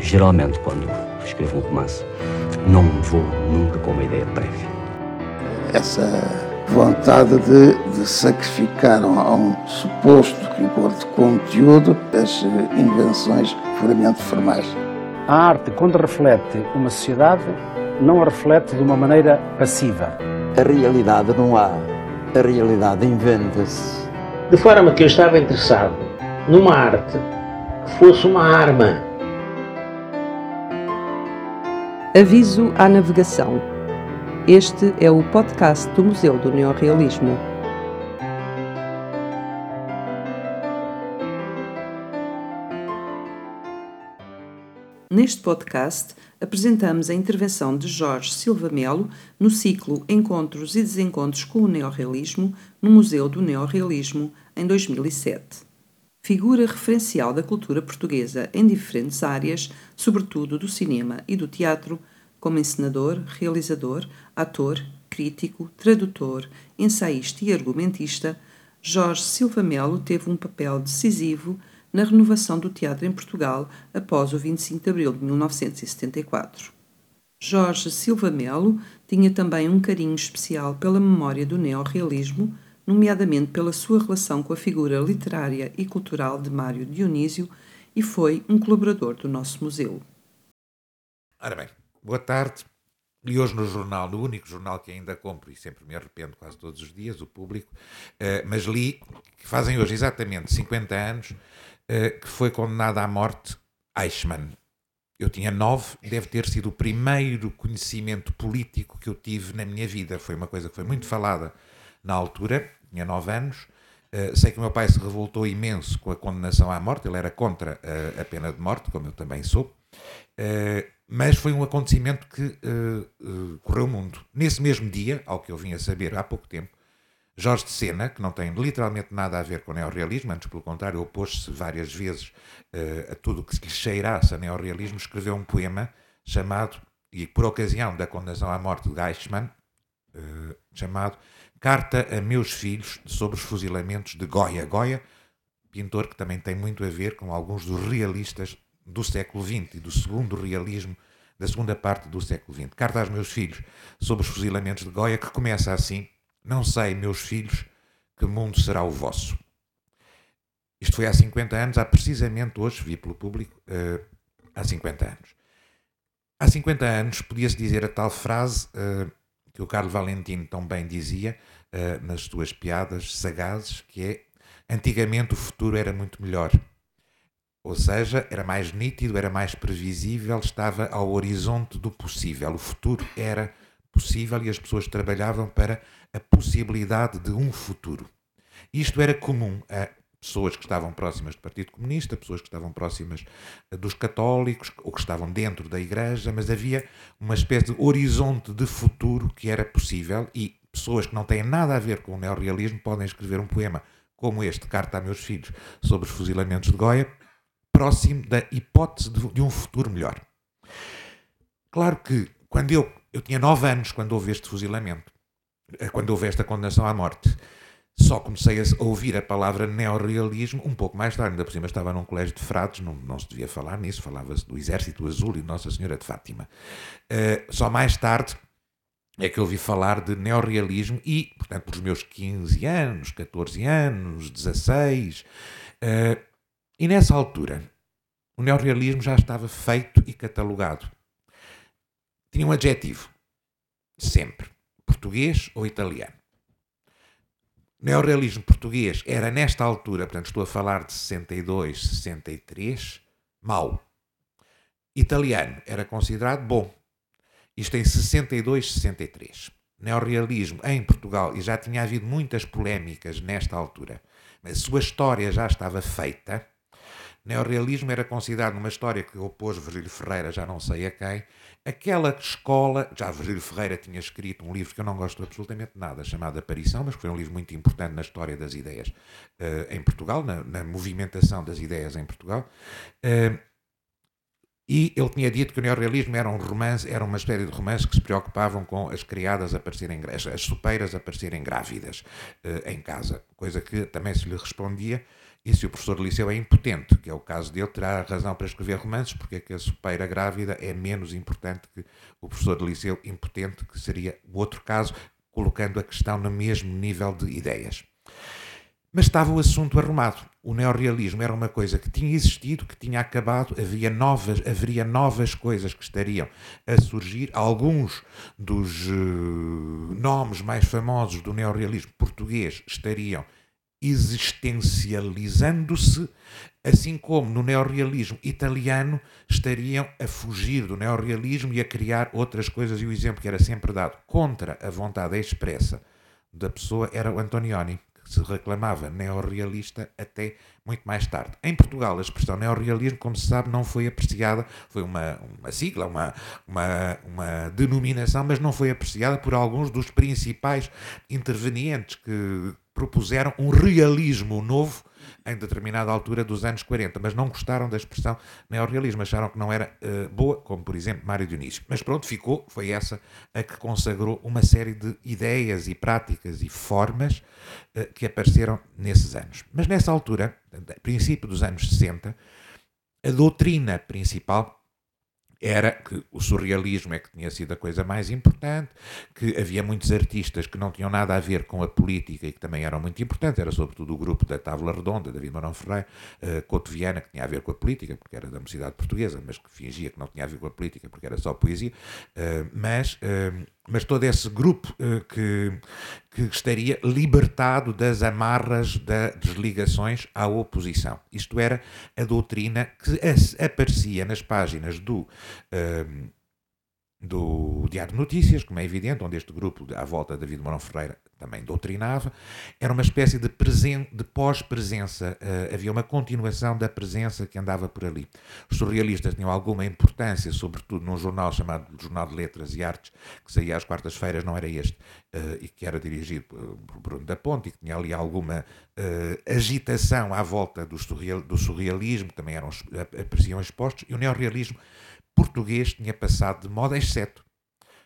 Geralmente, quando escrevo um romance, não vou nunca com uma ideia prévia. Essa vontade de, de sacrificar a um suposto rigor de conteúdo as invenções puramente formais. A arte, quando reflete uma sociedade, não a reflete de uma maneira passiva. A realidade não há, a realidade inventa-se. De forma que eu estava interessado numa arte que fosse uma arma. Aviso à navegação. Este é o podcast do Museu do Neorrealismo. Neste podcast, apresentamos a intervenção de Jorge Silva Melo no ciclo Encontros e Desencontros com o Neorrealismo no Museu do Neorrealismo, em 2007. Figura referencial da cultura portuguesa em diferentes áreas, sobretudo do cinema e do teatro, como encenador, realizador, ator, crítico, tradutor, ensaísta e argumentista, Jorge Silva Melo teve um papel decisivo na renovação do teatro em Portugal após o 25 de abril de 1974. Jorge Silva Melo tinha também um carinho especial pela memória do neorrealismo, nomeadamente pela sua relação com a figura literária e cultural de Mário Dionísio, e foi um colaborador do nosso museu. Ora bem, boa tarde. Li hoje no jornal, no único jornal que ainda compro e sempre me arrependo quase todos os dias, o público, uh, mas li que fazem hoje exatamente 50 anos uh, que foi condenado à morte Eichmann. Eu tinha nove, deve ter sido o primeiro conhecimento político que eu tive na minha vida. Foi uma coisa que foi muito falada na altura, tinha nove anos. Uh, sei que o meu pai se revoltou imenso com a condenação à morte, ele era contra a pena de morte, como eu também sou. Uh, mas foi um acontecimento que correu o mundo. Nesse mesmo dia, ao que eu vim a saber há pouco tempo, Jorge de Sena, que não tem literalmente nada a ver com o neorrealismo, antes pelo contrário, opôs-se várias vezes a tudo o que lhe cheirasse a neorrealismo, escreveu um poema chamado, e por ocasião da condenação à morte de Eichmann, chamado Carta a Meus Filhos sobre os Fuzilamentos de Goya. Goya, pintor que também tem muito a ver com alguns dos realistas do século XX e do segundo realismo da segunda parte do século XX. Carta aos meus filhos sobre os fuzilamentos de Goya, que começa assim: Não sei, meus filhos, que mundo será o vosso. Isto foi há 50 anos, há precisamente hoje, vi pelo público, uh, há 50 anos. Há 50 anos podia-se dizer a tal frase uh, que o Carlos Valentino tão bem dizia uh, nas suas piadas sagazes, que é antigamente o futuro era muito melhor. Ou seja, era mais nítido, era mais previsível, estava ao horizonte do possível. O futuro era possível e as pessoas trabalhavam para a possibilidade de um futuro. Isto era comum a pessoas que estavam próximas do Partido Comunista, pessoas que estavam próximas eh, dos católicos ou que estavam dentro da Igreja, mas havia uma espécie de horizonte de futuro que era possível e pessoas que não têm nada a ver com o neorrealismo podem escrever um poema como este, Carta a Meus Filhos, sobre os fuzilamentos de Goya, próximo da hipótese de, um futuro melhor. Claro que quando eu, eu tinha nove anos quando houve este fuzilamento, eh, quando houve esta condenação à morte, só comecei a ouvir a palavra neorrealismo um pouco mais tarde. Ainda por cima estava num colégio de frades, não, não se devia falar nisso, falava-se do Exército Azul e Nossa Senhora de Fátima. Uh, só mais tarde é que eu ouvi falar de neorrealismo e, portanto, por os meus 15 anos, 14 anos, 16, uh, e nessa altura, o neorrealismo já estava feito e catalogado. Tinha um adjetivo, sempre, português ou italiano. Neorrealismo português era nesta altura, portanto estou a falar de 62, 63, mau. Italiano era considerado bom. Isto em 62, 63. Neorrealismo em Portugal, e já tinha havido muitas polémicas nesta altura, mas a sua história já estava feita Neorrealismo era considerado uma história que opôs Virgílio Ferreira, já não sei a quem, aquela escola, já Virgílio Ferreira tinha escrito um livro que eu não gosto absolutamente nada, chamado Aparição, mas que foi um livro muito importante na história das ideias uh, em Portugal, na, na, movimentação das ideias em Portugal. Uh, e ele tinha dito que o neorrealismo era um romance, era uma série de romances que se preocupavam com as criadas aparecerem, as, as supeiras aparecerem grávidas uh, em casa, coisa que também se lhe respondia E se o professor de liceu é impotente, que é o caso dele, terá razão para escrever romances, porque é que a sopeira grávida é menos importante que o professor de liceu impotente, que seria o outro caso, colocando a questão no mesmo nível de ideias. Mas estava o assunto arrumado. O neorrealismo era uma coisa que tinha existido, que tinha acabado, havia novas, haveria novas coisas que estariam a surgir. Alguns dos uh, nomes mais famosos do neorrealismo português estariam existencializando-se, assim como no neorrealismo italiano estariam a fugir do neorrealismo e a criar outras coisas. E o exemplo que era sempre dado contra a vontade expressa da pessoa era o Antonioni se reclamava neorrealista até muito mais tarde. Em Portugal, a expressão neorrealismo, como se sabe, não foi apreciada, foi uma, uma sigla, uma, uma, uma denominação, mas não foi apreciada por alguns dos principais intervenientes que propuseram um realismo novo em determinada altura dos anos 40, mas não gostaram da expressão neorrealismo, acharam que não era uh, boa, como por exemplo Mário Dionísio. Mas pronto, ficou, foi essa a que consagrou uma série de ideias e práticas e formas uh, que apareceram nesses anos. Mas nessa altura, princípio dos anos 60, a doutrina principal era que o surrealismo é que tinha sido a coisa mais importante, que havia muitos artistas que não tinham nada a ver com a política e que também eram muito importantes, era sobretudo o grupo da Távola Redonda, David Marão Ferreira, uh, Couto Viana, que tinha a ver com a política, porque era da mocidade portuguesa, mas que fingia que não tinha a ver com a política, porque era só poesia, uh, mas... Uh, mas todo esse grupo uh, que, que estaria libertado das amarras das desligações à oposição. Isto era a doutrina que aparecia nas páginas do. Uh, do Diário de Notícias, como é evidente, onde este grupo, à volta de David Mourão Ferreira, também doutrinava, era uma espécie de, de pós-presença, uh, havia uma continuação da presença que andava por ali. Os surrealistas tinham alguma importância, sobretudo num jornal chamado Jornal de Letras e Artes, que saía às quartas-feiras, não era este, uh, e que era dirigido por Bruno da Ponte, e que tinha ali alguma uh, agitação à volta do, surreal, do surrealismo, também eram, apareciam expostos, e o neorrealismo português tinha passado de moda, exceto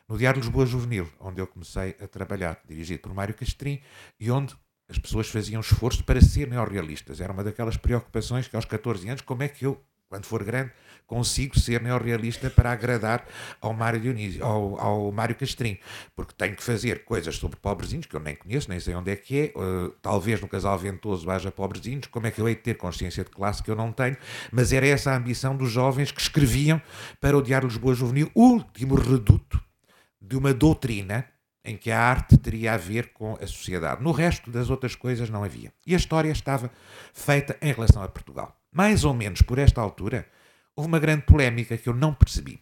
no Diário Lisboa Juvenil, onde eu comecei a trabalhar, dirigido por Mário Castrim, e onde as pessoas faziam esforço para ser neorrealistas. Era uma daquelas preocupações que aos 14 anos, como é que eu, quando for grande, consigo ser neorrealista para agradar ao Mário Dionísio, ao, ao Mário Castrim, porque tenho que fazer coisas sobre pobrezinhos que eu nem conheço, nem sei onde é que é, uh, talvez no casal ventoso haja pobrezinhos, como é que eu hei de ter consciência de classe que eu não tenho, mas era essa a ambição dos jovens que escreviam para o Lisboa Juvenil, último reduto de uma doutrina em que a arte teria a ver com a sociedade. No resto das outras coisas não havia. E a história estava feita em relação a Portugal. Mais ou menos por esta altura, houve uma grande polémica que eu não percebi.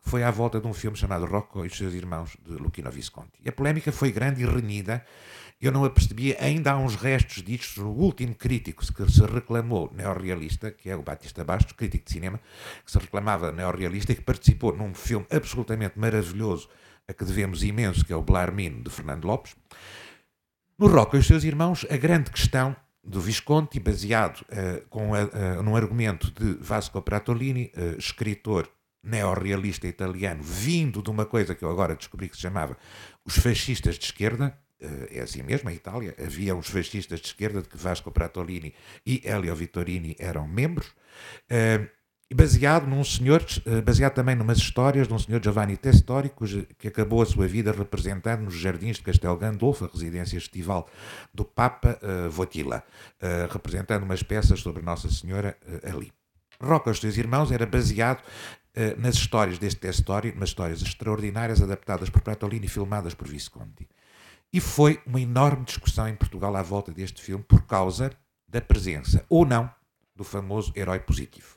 Foi à volta de um filme chamado Rocco e os seus irmãos, de Luchino Visconti. E a polémica foi grande e renhida. Eu não a percebi. Ainda há uns restos disto. O último crítico que se reclamou neorrealista, que é o Batista Bastos, crítico de cinema, que se reclamava neorrealista e que participou num filme absolutamente maravilhoso a que devemos imenso, que é o Blarmino, de Fernando Lopes. No Roca e os seus irmãos, a grande questão do Visconti, baseado uh, com a, uh, num argumento de Vasco Pratolini, uh, escritor neorrealista italiano, vindo de uma coisa que eu agora descobri que se chamava os fascistas de esquerda, é assim mesmo, em Itália, havia uns fascistas de esquerda de que Vasco Pratolini e Elio Vittorini eram membros, baseado num senhor, eh, baseado também numas histórias de um senhor Giovanni Testori, que acabou a sua vida representando nos jardins de Castel Gandolfo, a residência estival do Papa uh, Votila, uh, representando umas peças sobre Nossa Senhora uh, ali. Roca os seus irmãos era baseado uh, nas histórias deste Testori, umas histórias extraordinárias adaptadas por Pratolini e filmadas por Visconti. E foi uma enorme discussão em Portugal à volta deste filme por causa da presença ou não do famoso herói positivo.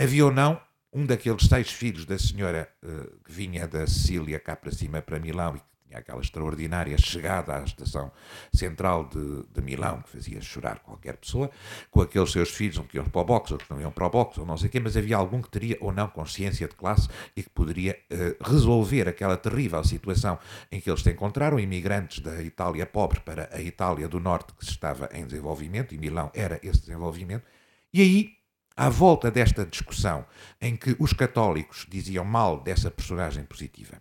Havia ou não um daqueles seis filhos da senhora uh, que vinha da Sicília cá para cima, para Milão, e que tinha aquela extraordinária chegada à estação central de, de Milão, que fazia chorar qualquer pessoa, com aqueles seus filhos, um que iam para o boxe, outros não iam para o boxe, ou não sei o quê, mas havia algum que teria ou não consciência de classe e que poderia uh, resolver aquela terrível situação em que eles se encontraram, imigrantes da Itália pobre para a Itália do Norte, que estava em desenvolvimento, e Milão era esse desenvolvimento, e aí à volta desta discussão em que os católicos diziam mal dessa personagem positiva.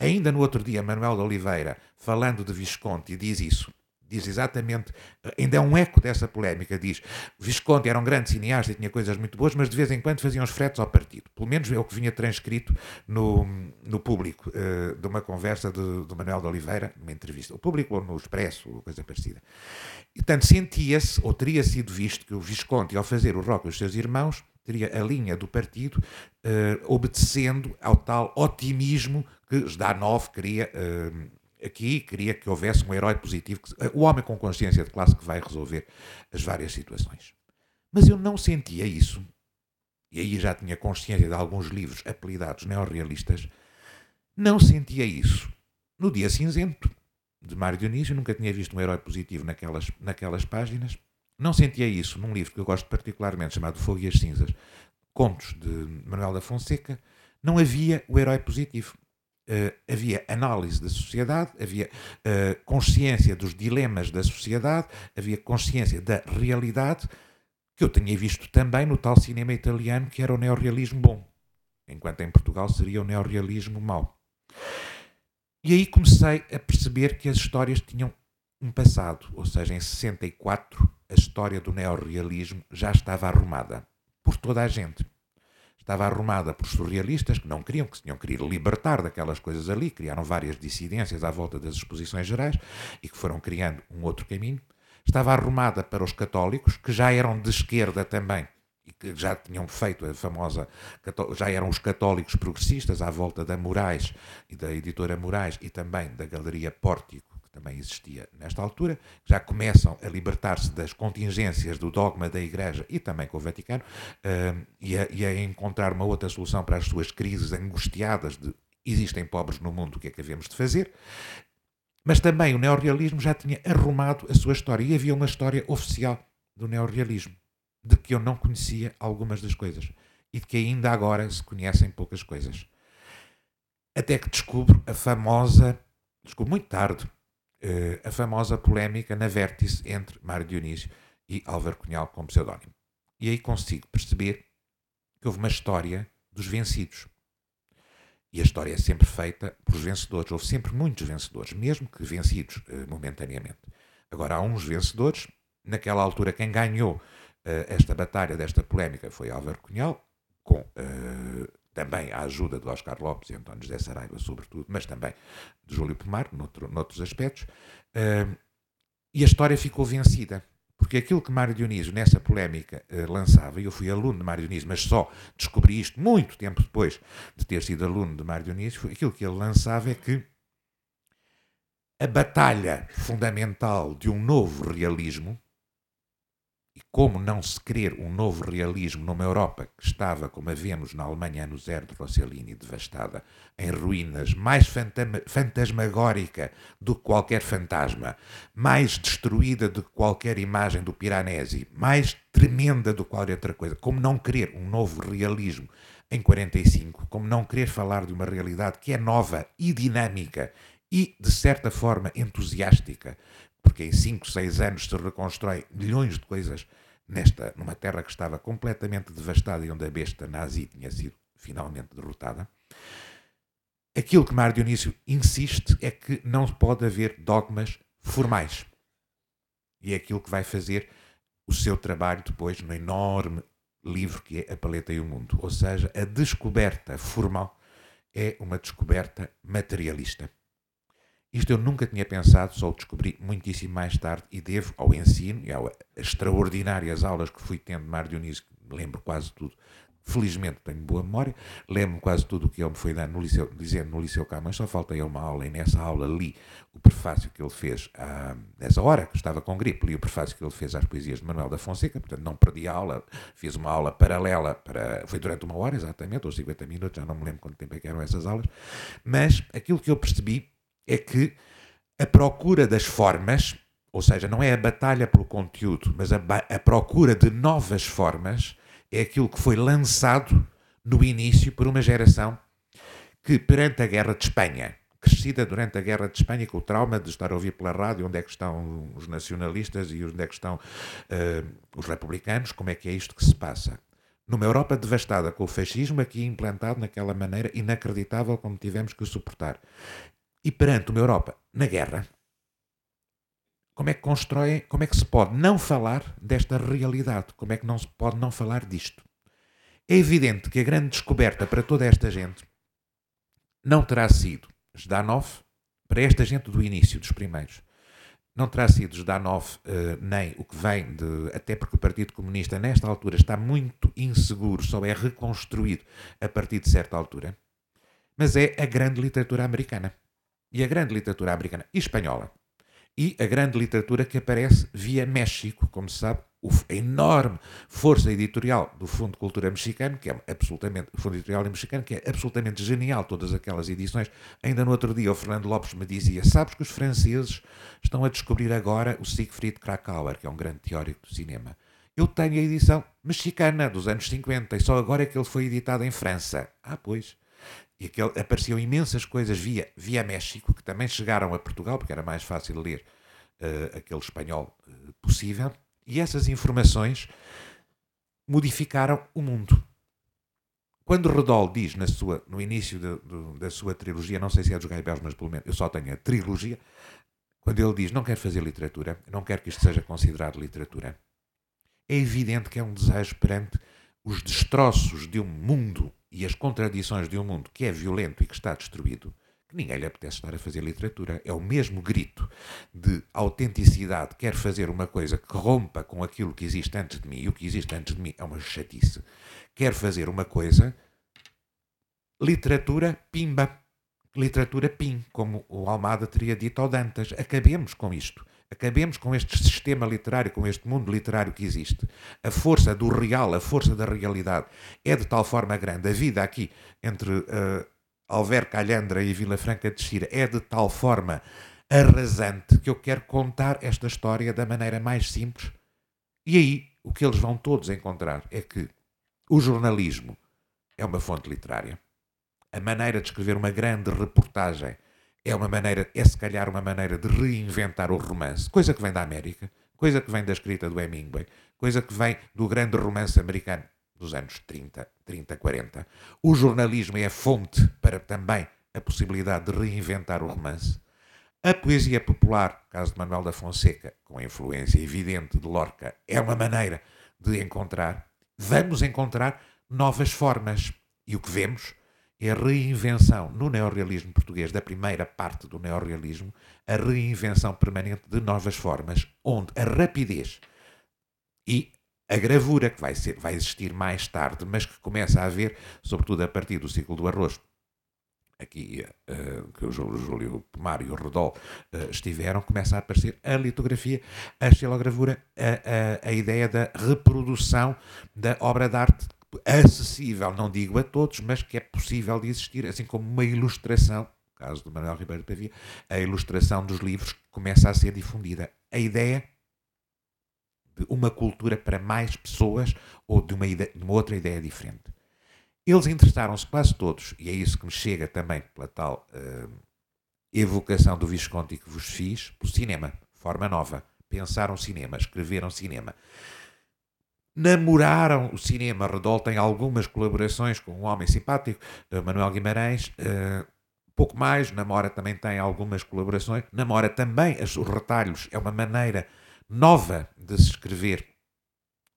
Ainda no outro dia, Manuel de Oliveira, falando de Visconti, diz isso. Diz exatamente, ainda é um eco dessa polémica, diz Visconti era um grande cineasta e tinha coisas muito boas, mas de vez em quando faziam os fretes ao partido. Pelo menos é o que vinha transcrito no, no público, uh, de uma conversa de, de Manuel de Oliveira, numa entrevista. O público ou no Expresso, ou coisa parecida. E, portanto, sentia-se, ou teria sido visto, que o Visconti, ao fazer o rock os seus irmãos, teria a linha do partido uh, obedecendo ao tal otimismo que Zdanov queria uh, aqui queria que houvesse um herói positivo, o homem com consciência de classe que vai resolver as várias situações. Mas eu não sentia isso, e aí já tinha consciência de alguns livros apelidados neorrealistas, não sentia isso. No Dia Cinzento, de Mário Dionísio, nunca tinha visto um herói positivo naquelas, naquelas páginas, não sentia isso num livro que eu gosto particularmente, chamado Fogo e as Cinzas, Contos de Manuel da Fonseca, não havia o herói positivo uh, havia análise da sociedade, havia uh, consciência dos dilemas da sociedade, havia consciência da realidade, que eu tinha visto também no tal cinema italiano que era o neorrealismo bom, enquanto em Portugal seria o neorrealismo mau. E aí comecei a perceber que as histórias tinham um passado, ou seja, em 64 a história do neorrealismo já estava arrumada por toda a gente estava arrumada por surrealistas que não queriam, que se tinham querido libertar daquelas coisas ali, criaram várias dissidências à volta das exposições gerais e que foram criando um outro caminho. Estava arrumada para os católicos, que já eram de esquerda também e que já tinham feito a famosa, já eram os católicos progressistas à volta da Moraes e da editora Moraes e também da Galeria Pórtico também existia nesta altura, já começam a libertar-se das contingências do dogma da Igreja e também com o Vaticano, uh, e, a, e, a, encontrar uma outra solução para as suas crises angustiadas de existem pobres no mundo, o que é que havemos de fazer? Mas também o neorrealismo já tinha arrumado a sua história e havia uma história oficial do neorrealismo, de que eu não conhecia algumas das coisas e de que ainda agora se conhecem poucas coisas. Até que descubro a famosa, descubro muito tarde, uh, a famosa polémica na vértice entre Mário Dionísio e Álvaro Cunhal como pseudónimo. E aí consigo perceber que houve uma história dos vencidos. E a história é sempre feita por vencedores. Houve sempre muitos vencedores, mesmo que vencidos uh, momentaneamente. Agora, há uns vencedores. Naquela altura, quem ganhou uh, esta batalha, desta polémica, foi Álvaro Cunhal, com também a ajuda de Oscar Lopes e António José Saraiva, sobretudo, mas também de Júlio Pomar, noutro, noutros aspectos, uh, e a história ficou vencida. Porque aquilo que Mário Dionísio, nessa polémica, uh, lançava, e eu fui aluno de Mário Dionísio, mas só descobri isto muito tempo depois de ter sido aluno de Mário Dionísio, aquilo que ele lançava é que a batalha fundamental de um novo realismo como não se querer um novo realismo numa Europa que estava, como a vemos na Alemanha ano zero de Rossellini, devastada, em ruínas, mais fantasmagórica do que qualquer fantasma, mais destruída do que qualquer imagem do Piranesi, mais tremenda do que qualquer outra coisa, como não querer um novo realismo em 45, como não querer falar de uma realidade que é nova e dinâmica e, de certa forma, entusiástica, porque em 5, 6 anos se reconstrói milhões de coisas nesta, numa terra que estava completamente devastada e onde a besta nazi tinha sido finalmente derrotada. Aquilo que Mário Dionísio insiste é que não pode haver dogmas formais. E é aquilo que vai fazer o seu trabalho depois no enorme livro que é A Paleta e o Mundo. Ou seja, a descoberta formal é uma descoberta materialista. Isto eu nunca tinha pensado, só o descobri muitíssimo mais tarde e devo ao ensino e às extraordinárias aulas que fui tendo de Mário Dionísio, que lembro quase tudo. Felizmente tenho boa memória, lembro quase tudo o que ele me foi dando no liceu, dizendo no Liceu Camões, só faltei uma aula e nessa aula li o prefácio que ele fez à, nessa hora, que estava com gripe, li o prefácio que ele fez às poesias de Manuel da Fonseca, portanto não perdi a aula, fiz uma aula paralela, para, foi durante uma hora exatamente, ou 50 minutos, já não me lembro quanto tempo é que eram essas aulas, mas aquilo que eu percebi é que a procura das formas, ou seja, não é a batalha pelo conteúdo, mas a, a procura de novas formas, é aquilo que foi lançado no início por uma geração que, perante a Guerra de Espanha, crescida durante a Guerra de Espanha, com o trauma de estar a ouvir pela rádio onde é que estão os nacionalistas e onde é que estão uh, os republicanos, como é que é isto que se passa. Numa Europa devastada com o fascismo aqui implantado naquela maneira inacreditável como tivemos que suportar e perante uma Europa na guerra, como é que constroem, como é que se pode não falar desta realidade, como é que não se pode não falar disto. É evidente que a grande descoberta para toda esta gente não terá sido Zdanov, para esta gente do início, dos primeiros, não terá sido Zdanov uh, nem o que vem de. Até porque o Partido Comunista, nesta altura, está muito inseguro, só é reconstruído a partir de certa altura. Mas é a grande literatura americana. E a grande literatura americana e espanhola e a grande literatura que aparece via México, como se sabe, a enorme força editorial do Fundo de Cultura Mexicano, que é absolutamente, Fundo Editorial Mexicano, que é absolutamente genial, todas aquelas edições. Ainda no outro dia o Fernando Lopes me dizia, sabes que os franceses estão a descobrir agora o Siegfried Krakauer, que é um grande teórico do cinema. Eu tenho a edição mexicana dos anos 50 e só agora é que ele foi editado em França. Ah, pois. E aquele, apareciam imensas coisas via, via México, que também chegaram a Portugal, porque era mais fácil ler uh, aquele espanhol uh, possível. E essas informações modificaram o mundo. Quando Redol diz na sua, no início de, de, da sua trilogia, não sei se é dos Gaibels, mas pelo menos eu só tenho a trilogia, quando ele diz não quer fazer literatura, não quer que isto seja considerado literatura, é evidente que é um desejo perante os destroços de um mundo e as contradições de um mundo que é violento e que está destruído, que ninguém lhe apetece estar a fazer literatura. É o mesmo grito de autenticidade. Quer fazer uma coisa que rompa com aquilo que existe antes de mim, e o que existe antes de mim é uma chatice. Quer fazer uma coisa. Literatura pimba. Literatura pim, como o Almada teria dito ao Dantas. Acabemos com isto. Acabemos com este sistema literário, com este mundo literário que existe. A força do real, a força da realidade é de tal forma grande. A vida aqui entre uh, Alverca, Alhandra e Vila Franca de Xira é de tal forma arrasante que eu quero contar esta história da maneira mais simples. E aí o que eles vão todos encontrar é que o jornalismo é uma fonte literária. A maneira de escrever uma grande reportagem é uma maneira, é se calhar uma maneira de reinventar o romance, coisa que vem da América, coisa que vem da escrita do Hemingway, coisa que vem do grande romance americano dos anos 30, 30, 40. O jornalismo é fonte para também a possibilidade de reinventar o romance. A poesia popular, caso de Manuel da Fonseca, com a influência evidente de Lorca, é uma maneira de encontrar. Vamos encontrar novas formas. E o que vemos é a reinvenção no neorrealismo português, da primeira parte do neorrealismo, a reinvenção permanente de novas formas, onde a rapidez e a gravura, que vai, ser, vai existir mais tarde, mas que começa a haver, sobretudo a partir do ciclo do arroz, aqui uh, que o Júlio Pomar e o Rodol uh, estiveram, começa a aparecer a litografia, a estilogravura, a, a, a ideia da reprodução da obra de arte acessível, não digo a todos, mas que é possível de existir, assim como uma ilustração, no caso do Manuel Ribeiro Pavia, a ilustração dos livros começa a ser difundida. A ideia de uma cultura para mais pessoas ou de uma, ideia, de uma outra ideia diferente. Eles interessaram-se quase todos, e é isso que me chega também pela tal uh, evocação do Visconti que vos fiz, pelo cinema, forma nova. Pensaram cinema, escreveram cinema namoraram o cinema. Redol tem algumas colaborações com um homem simpático, Manuel Guimarães. Uh, pouco mais, Namora também tem algumas colaborações. Namora também os retalhos, é uma maneira nova de se escrever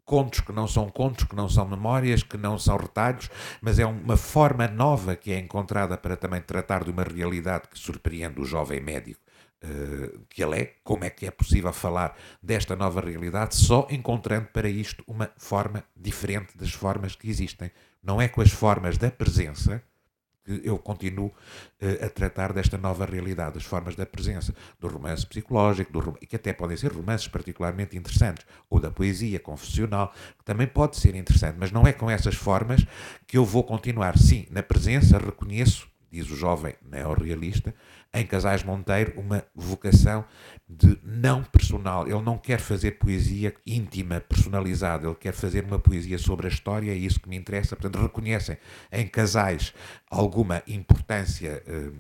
contos que não são contos, que não são memórias, que não são retalhos, mas é uma forma nova que é encontrada para também tratar de uma realidade que surpreende o jovem médico. Uh, que ele é, como é que é possível falar desta nova realidade só encontrando para isto uma forma diferente das formas que existem. Não é com as formas da presença que eu continuo uh, a tratar desta nova realidade, das formas da presença, do romance psicológico, do que até podem ser romances particularmente interessantes, ou da poesia confessional, que também pode ser interessante, mas não é com essas formas que eu vou continuar. Sim, na presença reconheço, diz o jovem neorrealista, em Casais Monteiro uma vocação de não personal. Ele não quer fazer poesia íntima, personalizada, ele quer fazer uma poesia sobre a história, é isso que me interessa. Portanto, reconhecem em Casais alguma importância. Eh,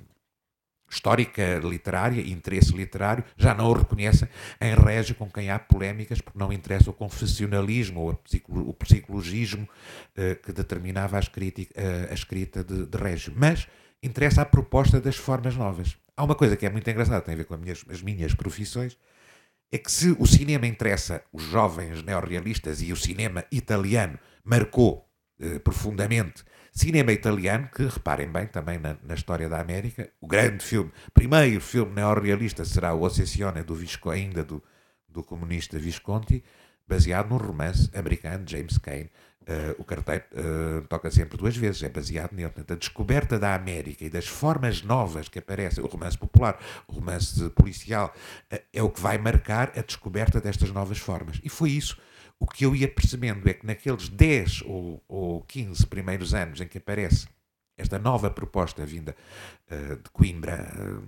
histórica, literária, interesse literário, já não o reconhecem em Régio, com quem há polémicas, porque não interessa o confessionalismo ou o psicologismo eh, que determinava a, escrita, eh, a escrita de, de Régio. Mas interessa a proposta das formas novas. Há uma coisa que é muito engraçada, tem a ver com as minhas, as minhas profissões, é que se o cinema interessa os jovens neorrealistas e o cinema italiano marcou eh, profundamente cinema italiano, que reparem bem também na, na, história da América, o grande filme, primeiro filme neorrealista será o Ossessione do Visco, ainda do, do comunista Visconti, baseado num romance americano de James Cain. Uh, o carteiro uh, toca sempre duas vezes, é baseado nele. Portanto, a descoberta da América e das formas novas que aparecem, o romance popular, o romance policial, uh, é o que vai marcar a descoberta destas novas formas. E foi isso o que eu ia percebendo, é que naqueles 10 ou, ou 15 primeiros anos em que aparece esta nova proposta vinda de Coimbra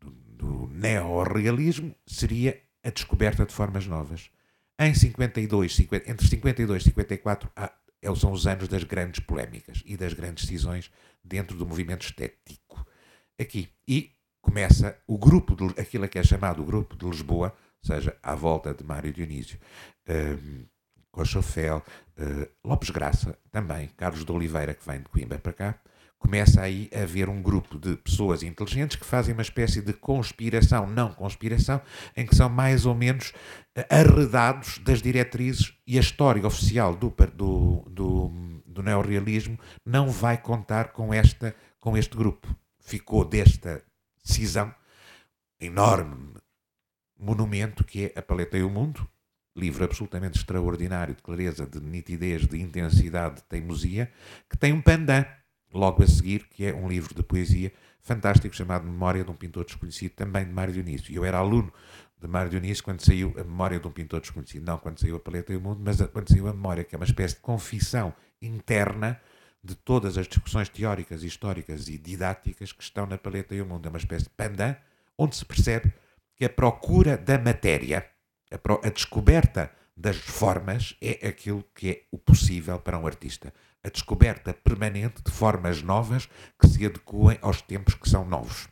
do, do neorrealismo, seria a descoberta de formas novas em 52, 50, entre 52 e 54, há, é, são os anos das grandes polémicas e das grandes decisões dentro do movimento estético. Aqui. E começa o grupo, de, aquilo que é chamado o grupo de Lisboa, ou seja, à volta de Mário Dionísio, um, Cochofel, uh, Lopes Graça, também, Carlos de Oliveira, que vem de Coimbra para cá, começa aí a haver um grupo de pessoas inteligentes que fazem uma espécie de conspiração, não conspiração, em que são mais ou menos eh, arredados das diretrizes e a história oficial do, do, do, do neorrealismo não vai contar com, esta, com este grupo. Ficou desta cisão enorme monumento que é A Paleta e o Mundo, livro absolutamente extraordinário de clareza, de nitidez, de intensidade, de teimosia, que tem um pandan logo a seguir, que é um livro de poesia fantástico chamado Memória de um Pintor Desconhecido, também de Mário Dionísio. Eu era aluno de Mário Dionísio quando saiu a Memória de um Pintor Desconhecido, não quando saiu a Paleta e o Mundo, mas quando saiu a Memória, que é uma espécie de confissão interna de todas as discussões teóricas, históricas e didáticas que estão na Paleta e o Mundo. É uma espécie de pandan, onde se percebe que a procura da matéria, a, pro, a descoberta das formas é aquilo que é o possível para um artista a descoberta permanente de formas novas que se adequem aos tempos que são novos.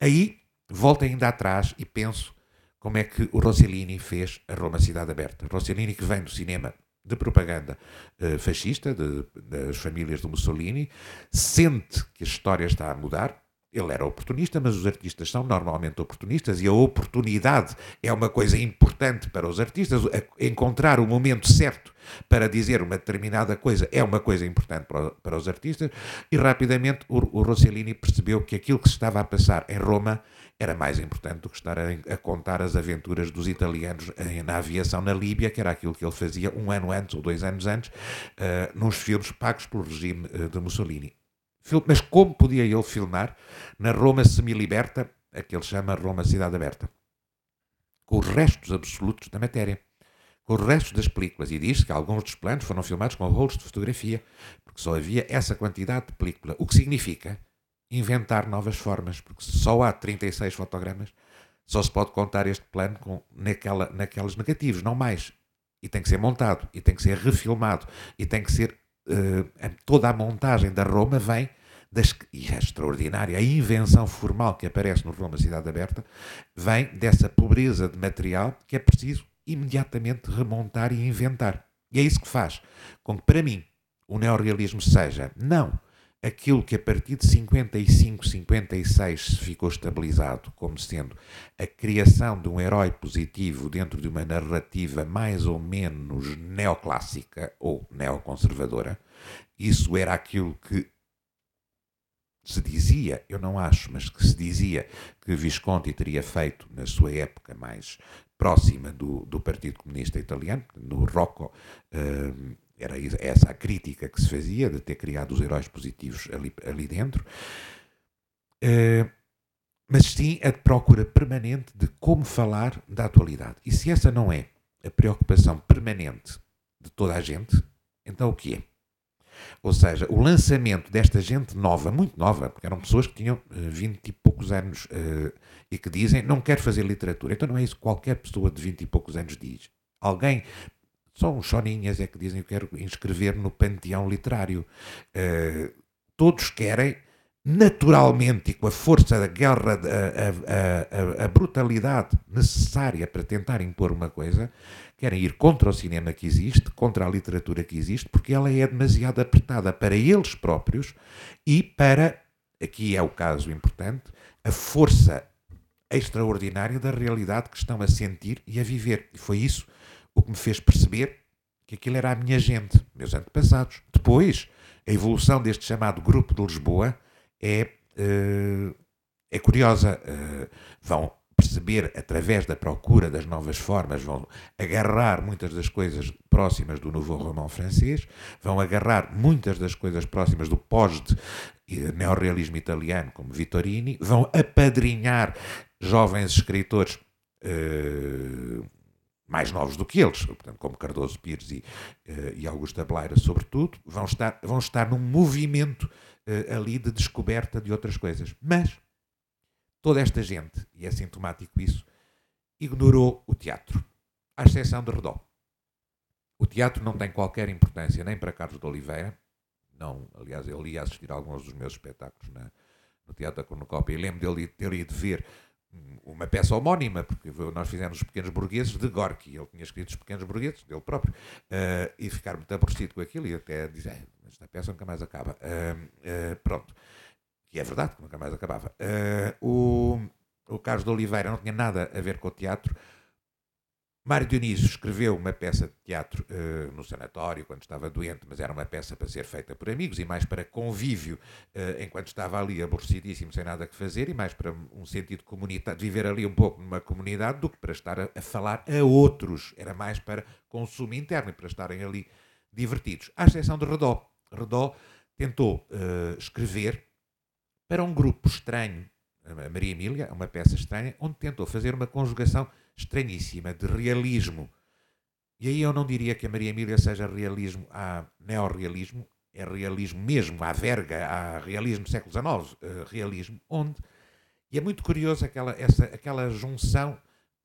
Aí volto ainda atrás e penso como é que o Rossellini fez a Roma Cidade Aberta. Rossellini que vem do cinema de propaganda uh, fascista, de, das famílias do Mussolini, sente que a história está a mudar, ele era oportunista, mas os artistas são normalmente oportunistas e a oportunidade é uma coisa importante para os artistas. Encontrar o momento certo para dizer uma determinada coisa é uma coisa importante para, para os artistas. E rapidamente o, o, Rossellini percebeu que aquilo que se estava a passar em Roma era mais importante do que estar a, a contar as aventuras dos italianos na aviação na Líbia, que era aquilo que ele fazia um ano antes ou dois anos antes, uh, nos filmes pagos pelo regime uh, de Mussolini. Mas como podia ele filmar na Roma semi-liberta, a que ele chama Roma Cidade Aberta? Com os restos absolutos da matéria, com os restos das películas. E diz que alguns dos planos foram filmados com rolos de fotografia, porque só havia essa quantidade de película. O que significa inventar novas formas, porque só há 36 fotogramas, só se pode contar este plano com, naquela, naquelas negativos, não mais. E tem que ser montado, e tem que ser refilmado, e tem que ser toda a montagem da Roma vem das, e é extraordinária, a invenção formal que aparece no Roma Cidade Aberta vem dessa pobreza de material que é preciso imediatamente remontar e inventar. E é isso que faz com que, para mim, o neorrealismo seja, não aquilo que a partir de 55, 56 se ficou estabilizado como sendo a criação de um herói positivo dentro de uma narrativa mais ou menos neoclássica ou neoconservadora, isso era aquilo que se dizia, eu não acho, mas que se dizia que Visconti teria feito na sua época mais próxima do, do Partido Comunista Italiano, no Rocco, uh, era essa a crítica que se fazia de ter criado os heróis positivos ali, ali dentro. Uh, mas sim a procura permanente de como falar da atualidade. E se essa não é a preocupação permanente de toda a gente, então o que é? Ou seja, o lançamento desta gente nova, muito nova, porque eram pessoas que tinham uh, 20 e poucos anos uh, e que dizem não quero fazer literatura. Então não é isso que qualquer pessoa de 20 e poucos anos diz. Alguém só uns choninhas é que dizem que quero inscrever no panteão literário. Uh, todos querem, naturalmente e com a força da guerra, a, a, a, a, brutalidade necessária para tentar impor uma coisa, querem ir contra o cinema que existe, contra a literatura que existe, porque ela é demasiado apertada para eles próprios e para, aqui é o caso importante, a força extraordinária da realidade que estão a sentir e a viver. E foi isso o que me fez perceber que aquilo era a minha gente, meus antepassados. Depois, a evolução deste chamado Grupo de Lisboa é, uh, é curiosa. Uh, vão perceber através da procura das novas formas, vão agarrar muitas das coisas próximas do novo romão francês, vão agarrar muitas das coisas próximas do pós-neorrealismo italiano, como Vittorini, vão apadrinhar jovens escritores uh, mais novos do que eles, portanto, como Cardoso Pires e, uh, e Augusta Blaira, sobretudo, vão estar, vão estar num movimento uh, ali de descoberta de outras coisas. Mas toda esta gente, e é sintomático isso, ignorou o teatro, à exceção de Redó. O teatro não tem qualquer importância nem para Carlos de Oliveira, não, aliás, ele ia assistir a alguns dos meus espetáculos na, no Teatro da Cornucópia e lembro dele ter ido ver uma peça homónima, porque nós fizemos os Pequenos Burgueses de Gorky, ele tinha escrito os Pequenos Burgueses, dele próprio, uh, e ficar muito aborrecido com aquilo e até dizer, esta peça nunca mais acaba. Uh, uh, pronto. E é verdade que nunca mais acabava. o, o Carlos de Oliveira não tinha nada a ver com o teatro, Mário Dionísio escreveu uma peça de teatro uh, no sanatório quando estava doente, mas era uma peça para ser feita por amigos e mais para convívio uh, enquanto estava ali aborrecidíssimo, sem nada que fazer, e mais para um sentido comunitário, viver ali um pouco numa comunidade do que para estar a, a falar a outros. Era mais para consumo interno e para estarem ali divertidos. À exceção de Redó. Redó tentou uh, escrever para um grupo estranho, a Maria Emília, uma peça estranha, onde tentou fazer uma conjugação estranhíssima de realismo. E aí eu não diria que a Maria Emília seja realismo a neorrealismo, é realismo mesmo, à verga, a realismo do século XIX, uh, eh, realismo, onde, e é muito curioso aquela, essa, aquela junção,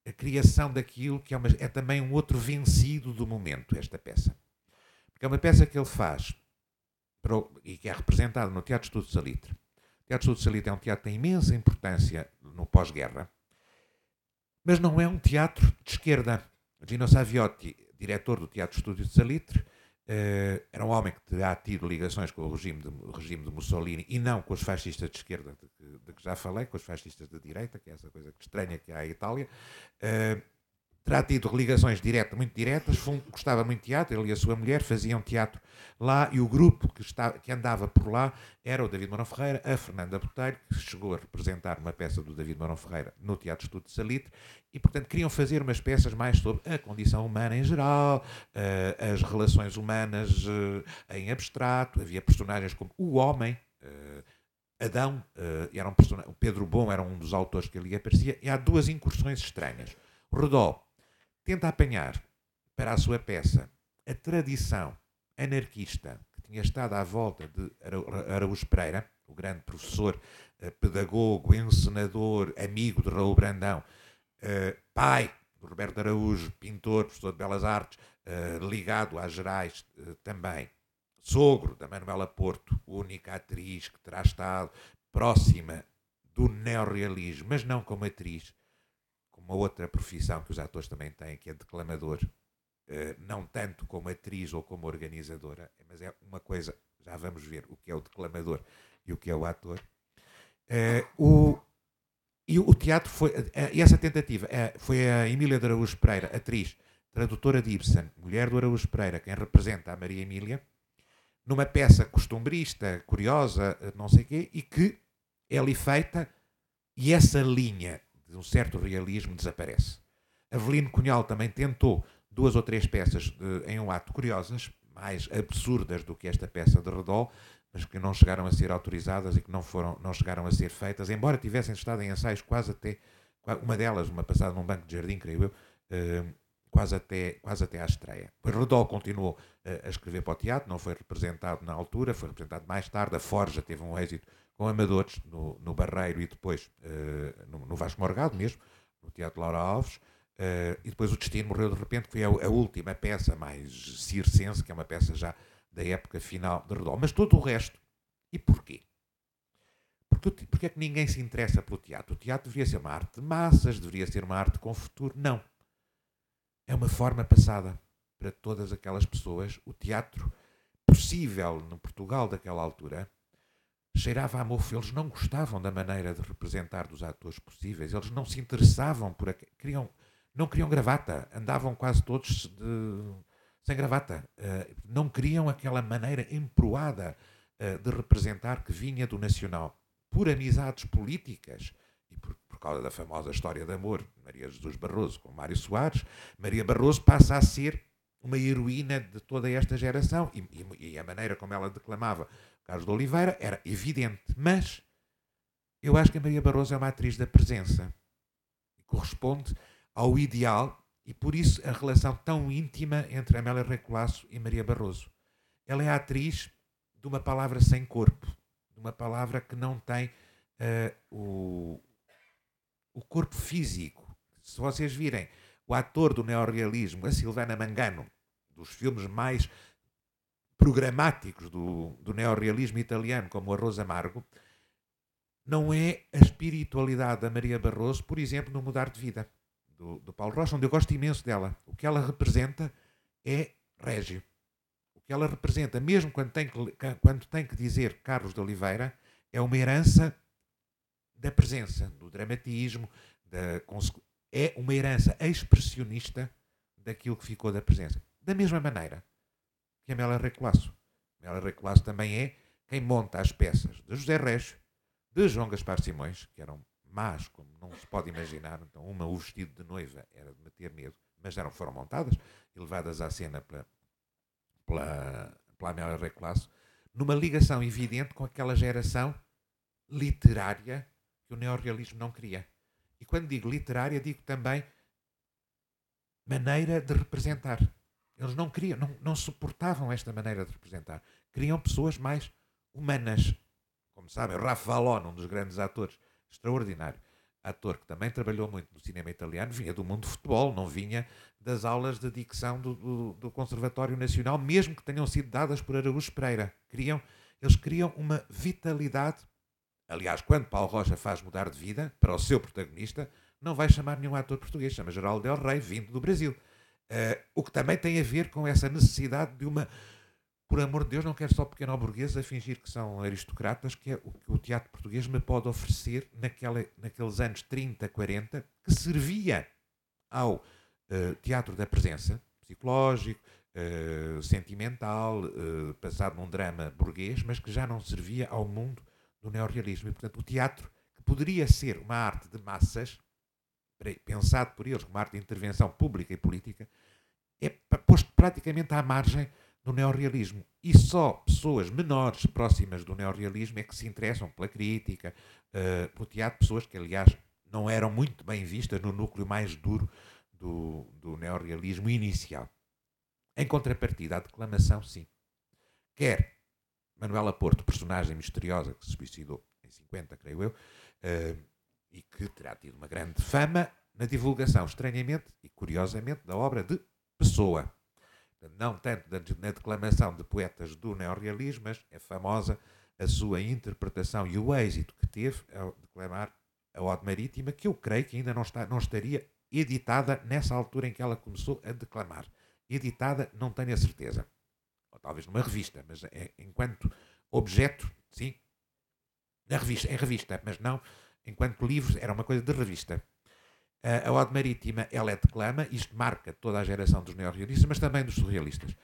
a criação daquilo que é, uma, é também um outro vencido do momento, esta peça. Porque é uma peça que ele faz o, e que é representada no Teatro Estudo Salitre. O Teatro Estudo Salitre é um teatro que tem imensa importância no pós-guerra, mas não é um teatro de esquerda. Gino Saviotti, diretor do Teatro Estúdio de Salitre, Uh, era um homem que terá tido ligações com o regime de, o regime de Mussolini e não com os fascistas de esquerda de que, de que, já falei, com os fascistas de direita, que é essa coisa estranha que há em Itália. Uh, terá tido ligações diretas, muito diretas, gostava muito de teatro, ele e a sua mulher faziam teatro lá e o grupo que, que andava por lá era o David Mourão Ferreira, a Fernanda Botelho, que chegou a representar uma peça do David Mourão Ferreira no Teatro Estudo de Salitre e, portanto, queriam fazer umas peças mais sobre a condição humana em geral, uh, as relações humanas uh, em abstrato, havia personagens como o homem, uh, Adão, era um o Pedro Bom era um dos autores que ali aparecia, e há duas incursões estranhas. Rodó tenta apanhar para a sua peça a tradição anarquista que tinha estado à volta de Araújo Pereira, o grande professor, eh, pedagogo, encenador, amigo de Raul Brandão, eh, pai do Roberto Araújo, pintor, professor de Belas Artes, eh, ligado às Gerais também, sogro da Manuela Porto, única atriz que terá estado próxima do neorrealismo, mas não como atriz, uma outra profissão que os atores também têm, que é declamador, uh, não tanto como atriz ou como organizadora, mas é uma coisa, já vamos ver o que é o declamador e o que é o ator. Uh, o, e o teatro foi, uh, essa tentativa foi a Emília de Araújo Pereira, atriz, tradutora de Ibsen, mulher do Araújo Pereira, quem representa a Maria Emília, numa peça costumbrista, curiosa, não sei o quê, e que é ali feita, e essa linha de um certo realismo desaparece. Avelino Cunhal também tentou duas ou três peças de, em um ato curiosas, mais absurdas do que esta peça de Redol, mas que não chegaram a ser autorizadas e que não, foram, não chegaram a ser feitas, embora tivessem estado em ensaios quase até, uma delas, uma passada num banco de jardim, creio eu, uh, quase, até, quase até à estreia. Redol continuou uh, a escrever para o teatro, não foi representado na altura, foi representado mais tarde, a Forja teve um êxito com amadores no, no Barreiro e depois uh, no, no, Vasco Morgado mesmo, no Teatro Laura Alves. Uh, e depois o Destino morreu de repente, que foi a, a, última peça mais circense, que é uma peça já da época final de Redol. Mas todo o resto. E porquê? Porque, porque é que ninguém se interessa pelo teatro? O teatro deveria ser uma arte de massas, deveria ser uma arte com futuro. Não. É uma forma passada para todas aquelas pessoas. O teatro possível no Portugal daquela altura cheirava a mofo. Eles não gostavam da maneira de representar dos atores possíveis. Eles não se interessavam por aqu... queriam não queriam gravata. Andavam quase todos de... sem gravata. Uh, não queriam aquela maneira emproada uh, de representar que vinha do nacional. Por amizades políticas e por, por causa da famosa história de amor Maria Jesus Barroso com Mário Soares, Maria Barroso passa a ser uma heroína de toda esta geração e, e, e a maneira como ela declamava Carlos de Oliveira era evidente, mas eu acho que a Maria Barroso é uma atriz da presença corresponde ao ideal e por isso a relação tão íntima entre Amélia Recolasso e Maria Barroso. Ela é a atriz de uma palavra sem corpo, de uma palavra que não tem uh, o, o corpo físico. Se vocês virem o ator do neorrealismo, a Silvana Mangano, dos filmes mais programáticos do, do neorrealismo italiano, como o Arroz Amargo, não é a espiritualidade da Maria Barroso, por exemplo, no Mudar de Vida, do, do Paulo Rocha, onde eu gosto imenso dela. O que ela representa é régio. O que ela representa, mesmo quando tem que, quando tem que dizer Carlos de Oliveira, é uma herança da presença, do dramatismo, da, é uma herança expressionista daquilo que ficou da presença. Da mesma maneira que a Mela Recolasso. Mela Recolasso também é quem monta as peças de José Reis, de João Gaspar Simões, que eram más, como não se pode imaginar. Então, uma, o vestido de noiva era de meter medo, mas eram, foram montadas e levadas à cena pela, pela, pela Amélia Recolasso, numa ligação evidente com aquela geração literária que o neorrealismo não queria. E quando digo literária, digo também maneira de representar. Eles não queriam, não, não suportavam esta maneira de representar. Queriam pessoas mais humanas. Como sabem, Rafa Vallone, um dos grandes atores, extraordinário, ator que também trabalhou muito no cinema italiano, vinha do mundo do futebol, não vinha das aulas de dicção do, do, do Conservatório Nacional, mesmo que tenham sido dadas por Araújo Pereira. Queriam, eles queriam uma vitalidade. Aliás, quando Paulo Rocha faz mudar de vida para o seu protagonista, não vai chamar nenhum ator português, chama Geraldo Del Rey, vindo do Brasil. Uh, o que também tem a ver com essa necessidade de uma. Por amor de Deus, não quero só pequeno burguês a fingir que são aristocratas, que é o que o teatro português me pode oferecer naquela, naqueles anos 30, 40, que servia ao uh, teatro da presença, psicológico, uh, sentimental, passado num drama burguês, mas que já não servia ao mundo do neorrealismo. E, portanto, o teatro, que poderia ser uma arte de massas, pensado por eles como arte de intervenção pública e política, é posto praticamente à margem do neorrealismo. E só pessoas menores, próximas do neorrealismo, é que se interessam pela crítica, uh, pelo teatro, pessoas que, aliás, não eram muito bem vistas no núcleo mais duro do, do neorrealismo inicial. Em contrapartida, a declamação, sim. Quer Manuela Porto, personagem misteriosa que se suicidou em 50, creio eu, uh, e que terá tido uma grande fama na divulgação, estranhamente e curiosamente, da obra de Pessoa. Não tanto na declamação de poetas do neorrealismo, mas é famosa a sua interpretação e o êxito que teve ao declamar a Ode Marítima, que eu creio que ainda não, está, não estaria editada nessa altura em que ela começou a declamar. Editada, não tenho a certeza. Ou talvez numa revista, mas é, enquanto objeto, sim, na revista, em revista, mas não enquanto livros era uma coisa de revista. a Ode Marítima, ela é declama, isto marca toda a geração dos neorrealistas, mas também dos surrealistas.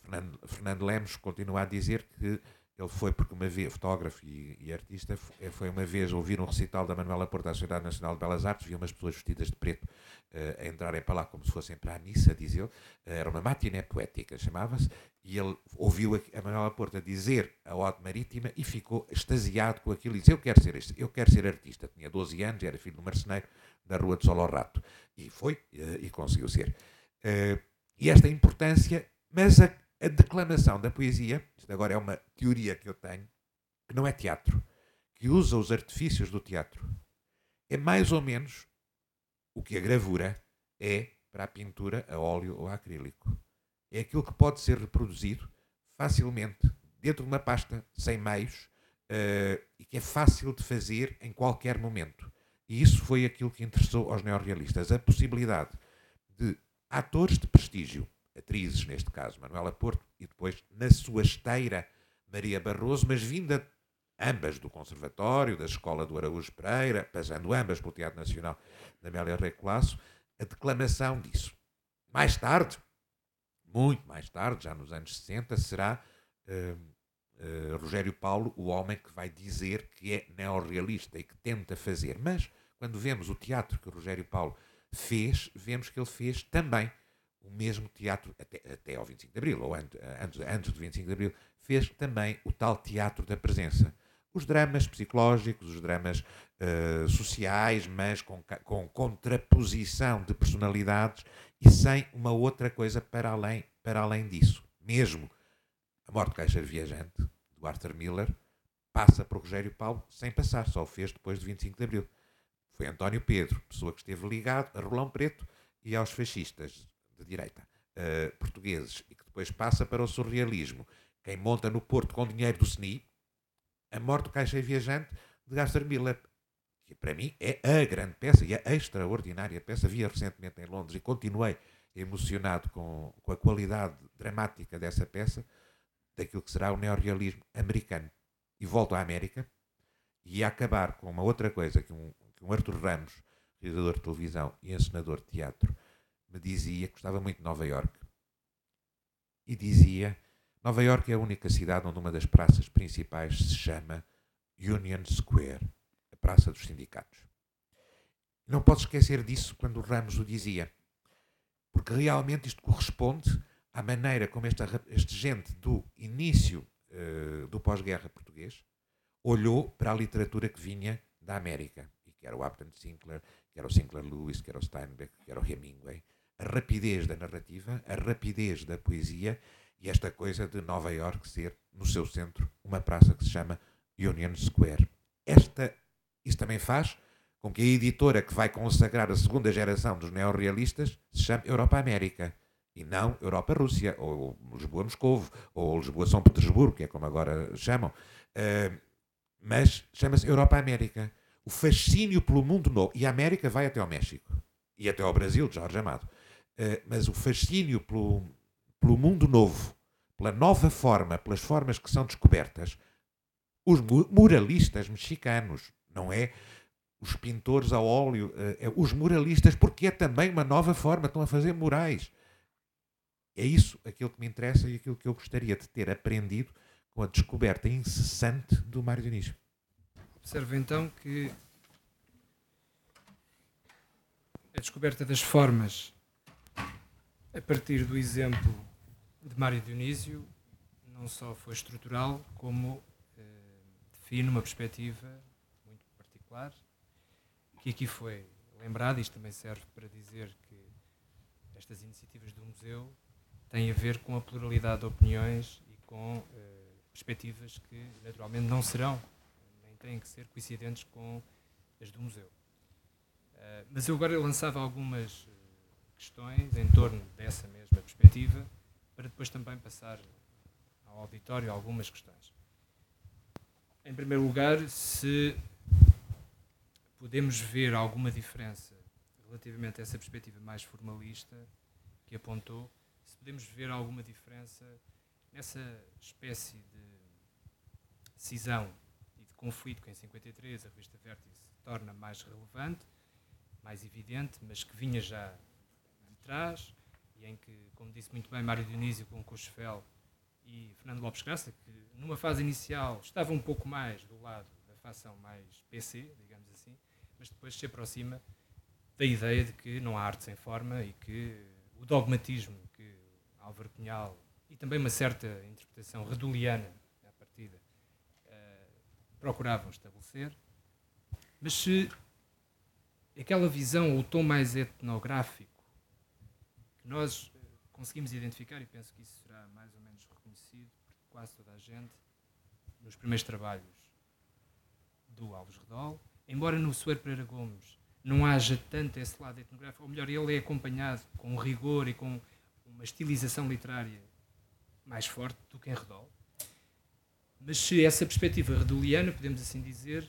Fernando, Fernando Lemos continua a dizer que ele foi porque uma vez, fotógrafo e, e, artista, foi uma vez ouvir um recital da Manuela Porta da Sociedade Nacional de Belas Artes, viu umas pessoas vestidas de preto uh, a entrarem para lá como se fossem para a missa, diz ele. Uh, era uma matiné poética, chamava-se, e ele ouviu a, a Manuela Porta dizer a Ode Marítima e ficou extasiado com aquilo e disse, eu quero ser, este, eu quero ser artista. Tinha 12 anos, era filho de um marceneiro da Rua de Sol ao Rato. E foi, uh, e conseguiu ser. e esta importância, mas a a declamação da poesia, isto agora é uma teoria que eu tenho, que não é teatro, que usa os artifícios do teatro, é mais ou menos o que a gravura é para a pintura a óleo ou a acrílico. É aquilo que pode ser reproduzido facilmente dentro de uma pasta, sem meios, uh, e que é fácil de fazer em qualquer momento. E isso foi aquilo que interessou aos neorrealistas, a possibilidade de atores de prestígio atrizes, neste caso Manuela Porto, e depois, na sua esteira, Maria Barroso, mas vinda ambas do Conservatório, da Escola do Araújo Pereira, passando ambas pelo Teatro Nacional da Amélia Rei Colasso, a declamação disso. Mais tarde, muito mais tarde, já nos anos 60, será uh, uh, Rogério Paulo o homem que vai dizer que é neorrealista e que tenta fazer. Mas, quando vemos o teatro que o Rogério Paulo fez, vemos que ele fez também o mesmo teatro, até, até ao 25 de Abril, ou antes, antes, do 25 de Abril, fez também o tal teatro da presença os dramas psicológicos, os dramas uh, sociais, mas com, com contraposição de personalidades e sem uma outra coisa para além, para além disso. Mesmo a morte do caixeiro viajante, do Arthur Miller, passa para o Rogério Paulo sem passar, só o fez depois de 25 de Abril. Foi António Pedro, pessoa que esteve ligado a Rolão Preto e aos fascistas de direita uh, portugueses e que depois passa para o surrealismo. Quem monta no Porto com dinheiro do SNI, a Morte do Caixa Viajante de Gaster Miller, que para mim é a grande peça e a extraordinária peça. Vi recentemente em Londres e continuei emocionado com, com a qualidade dramática dessa peça, daquilo que será o neorrealismo americano. E volto à América e a acabar com uma outra coisa que um, que um Arthur Ramos, realizador de televisão e encenador de teatro, me dizia que gostava muito de Nova York. E dizia Nova York é a única cidade onde uma das praças principais se chama Union Square, a praça dos sindicatos. Não posso esquecer disso quando Ramos o dizia, porque realmente isto corresponde à maneira como esta, esta gente do início uh, do pós-guerra português olhou para a literatura que vinha da América, e que era o Upton Sinclair, que era o Sinclair Lewis, que era o Steinbeck, que era o Hemingway, a rapidez da narrativa, a rapidez da poesia e esta coisa de Nova York ser, no seu centro, uma praça que se chama Union Square. Esta, isso também faz com que a editora que vai consagrar a segunda geração dos neorrealistas se chame Europa-América e não Europa-Rússia, ou Lisboa-Moscovo, ou Lisboa-São Petersburgo, que é como agora chamam. Uh, mas chama-se Europa-América. O fascínio pelo mundo novo. E a América vai até ao México. E até ao Brasil, de Jorge Amado. Uh, mas o fascínio pelo, pelo mundo novo, pela nova forma, pelas formas que são descobertas, os muralistas mexicanos, não é? Os pintores a óleo, é, os muralistas, porque é também uma nova forma, estão a fazer murais. É isso aquilo que me interessa e aquilo que eu gostaria de ter aprendido com a descoberta incessante do Mário Dionísio. Observe então que a descoberta das formas a partir do exemplo de Mário Dionísio não só foi estrutural, como eh, define uma perspectiva muito particular, que aqui foi lembrada, isto também serve para dizer que estas iniciativas do museu têm a ver com a pluralidade de opiniões e com eh, perspectivas que naturalmente não serão, nem têm que ser coincidentes com as do museu. Uh, mas eu agora lançava algumas questões em torno dessa mesma perspectiva para depois também passar ao auditório algumas questões. Em primeiro lugar, se podemos ver alguma diferença relativamente a essa perspectiva mais formalista que apontou, se podemos ver alguma diferença nessa espécie de cisão e de conflito que em 53 a revista Vértice torna mais relevante, mais evidente, mas que vinha já de trás, e em que, como disse muito bem Mário Dionísio com Cochefel e Fernando Lopes Graça, que numa fase inicial estava um pouco mais do lado da facção mais PC, digamos assim, mas depois se aproxima da ideia de que não há arte sem forma e que o dogmatismo que Álvaro Cunhal e também uma certa interpretação reduliana à partida uh, procuravam estabelecer, mas se aquela visão, o tom mais etnográfico nós conseguimos identificar, e penso que isso será mais ou menos reconhecido por quase toda a gente, nos primeiros trabalhos do Alves Redol, embora no Soeiro Pereira Gomes não haja tanto esse lado etnográfico, ou melhor, ele é acompanhado com rigor e com uma estilização literária mais forte do que em Redol. Mas se essa perspectiva redoliana, podemos assim dizer,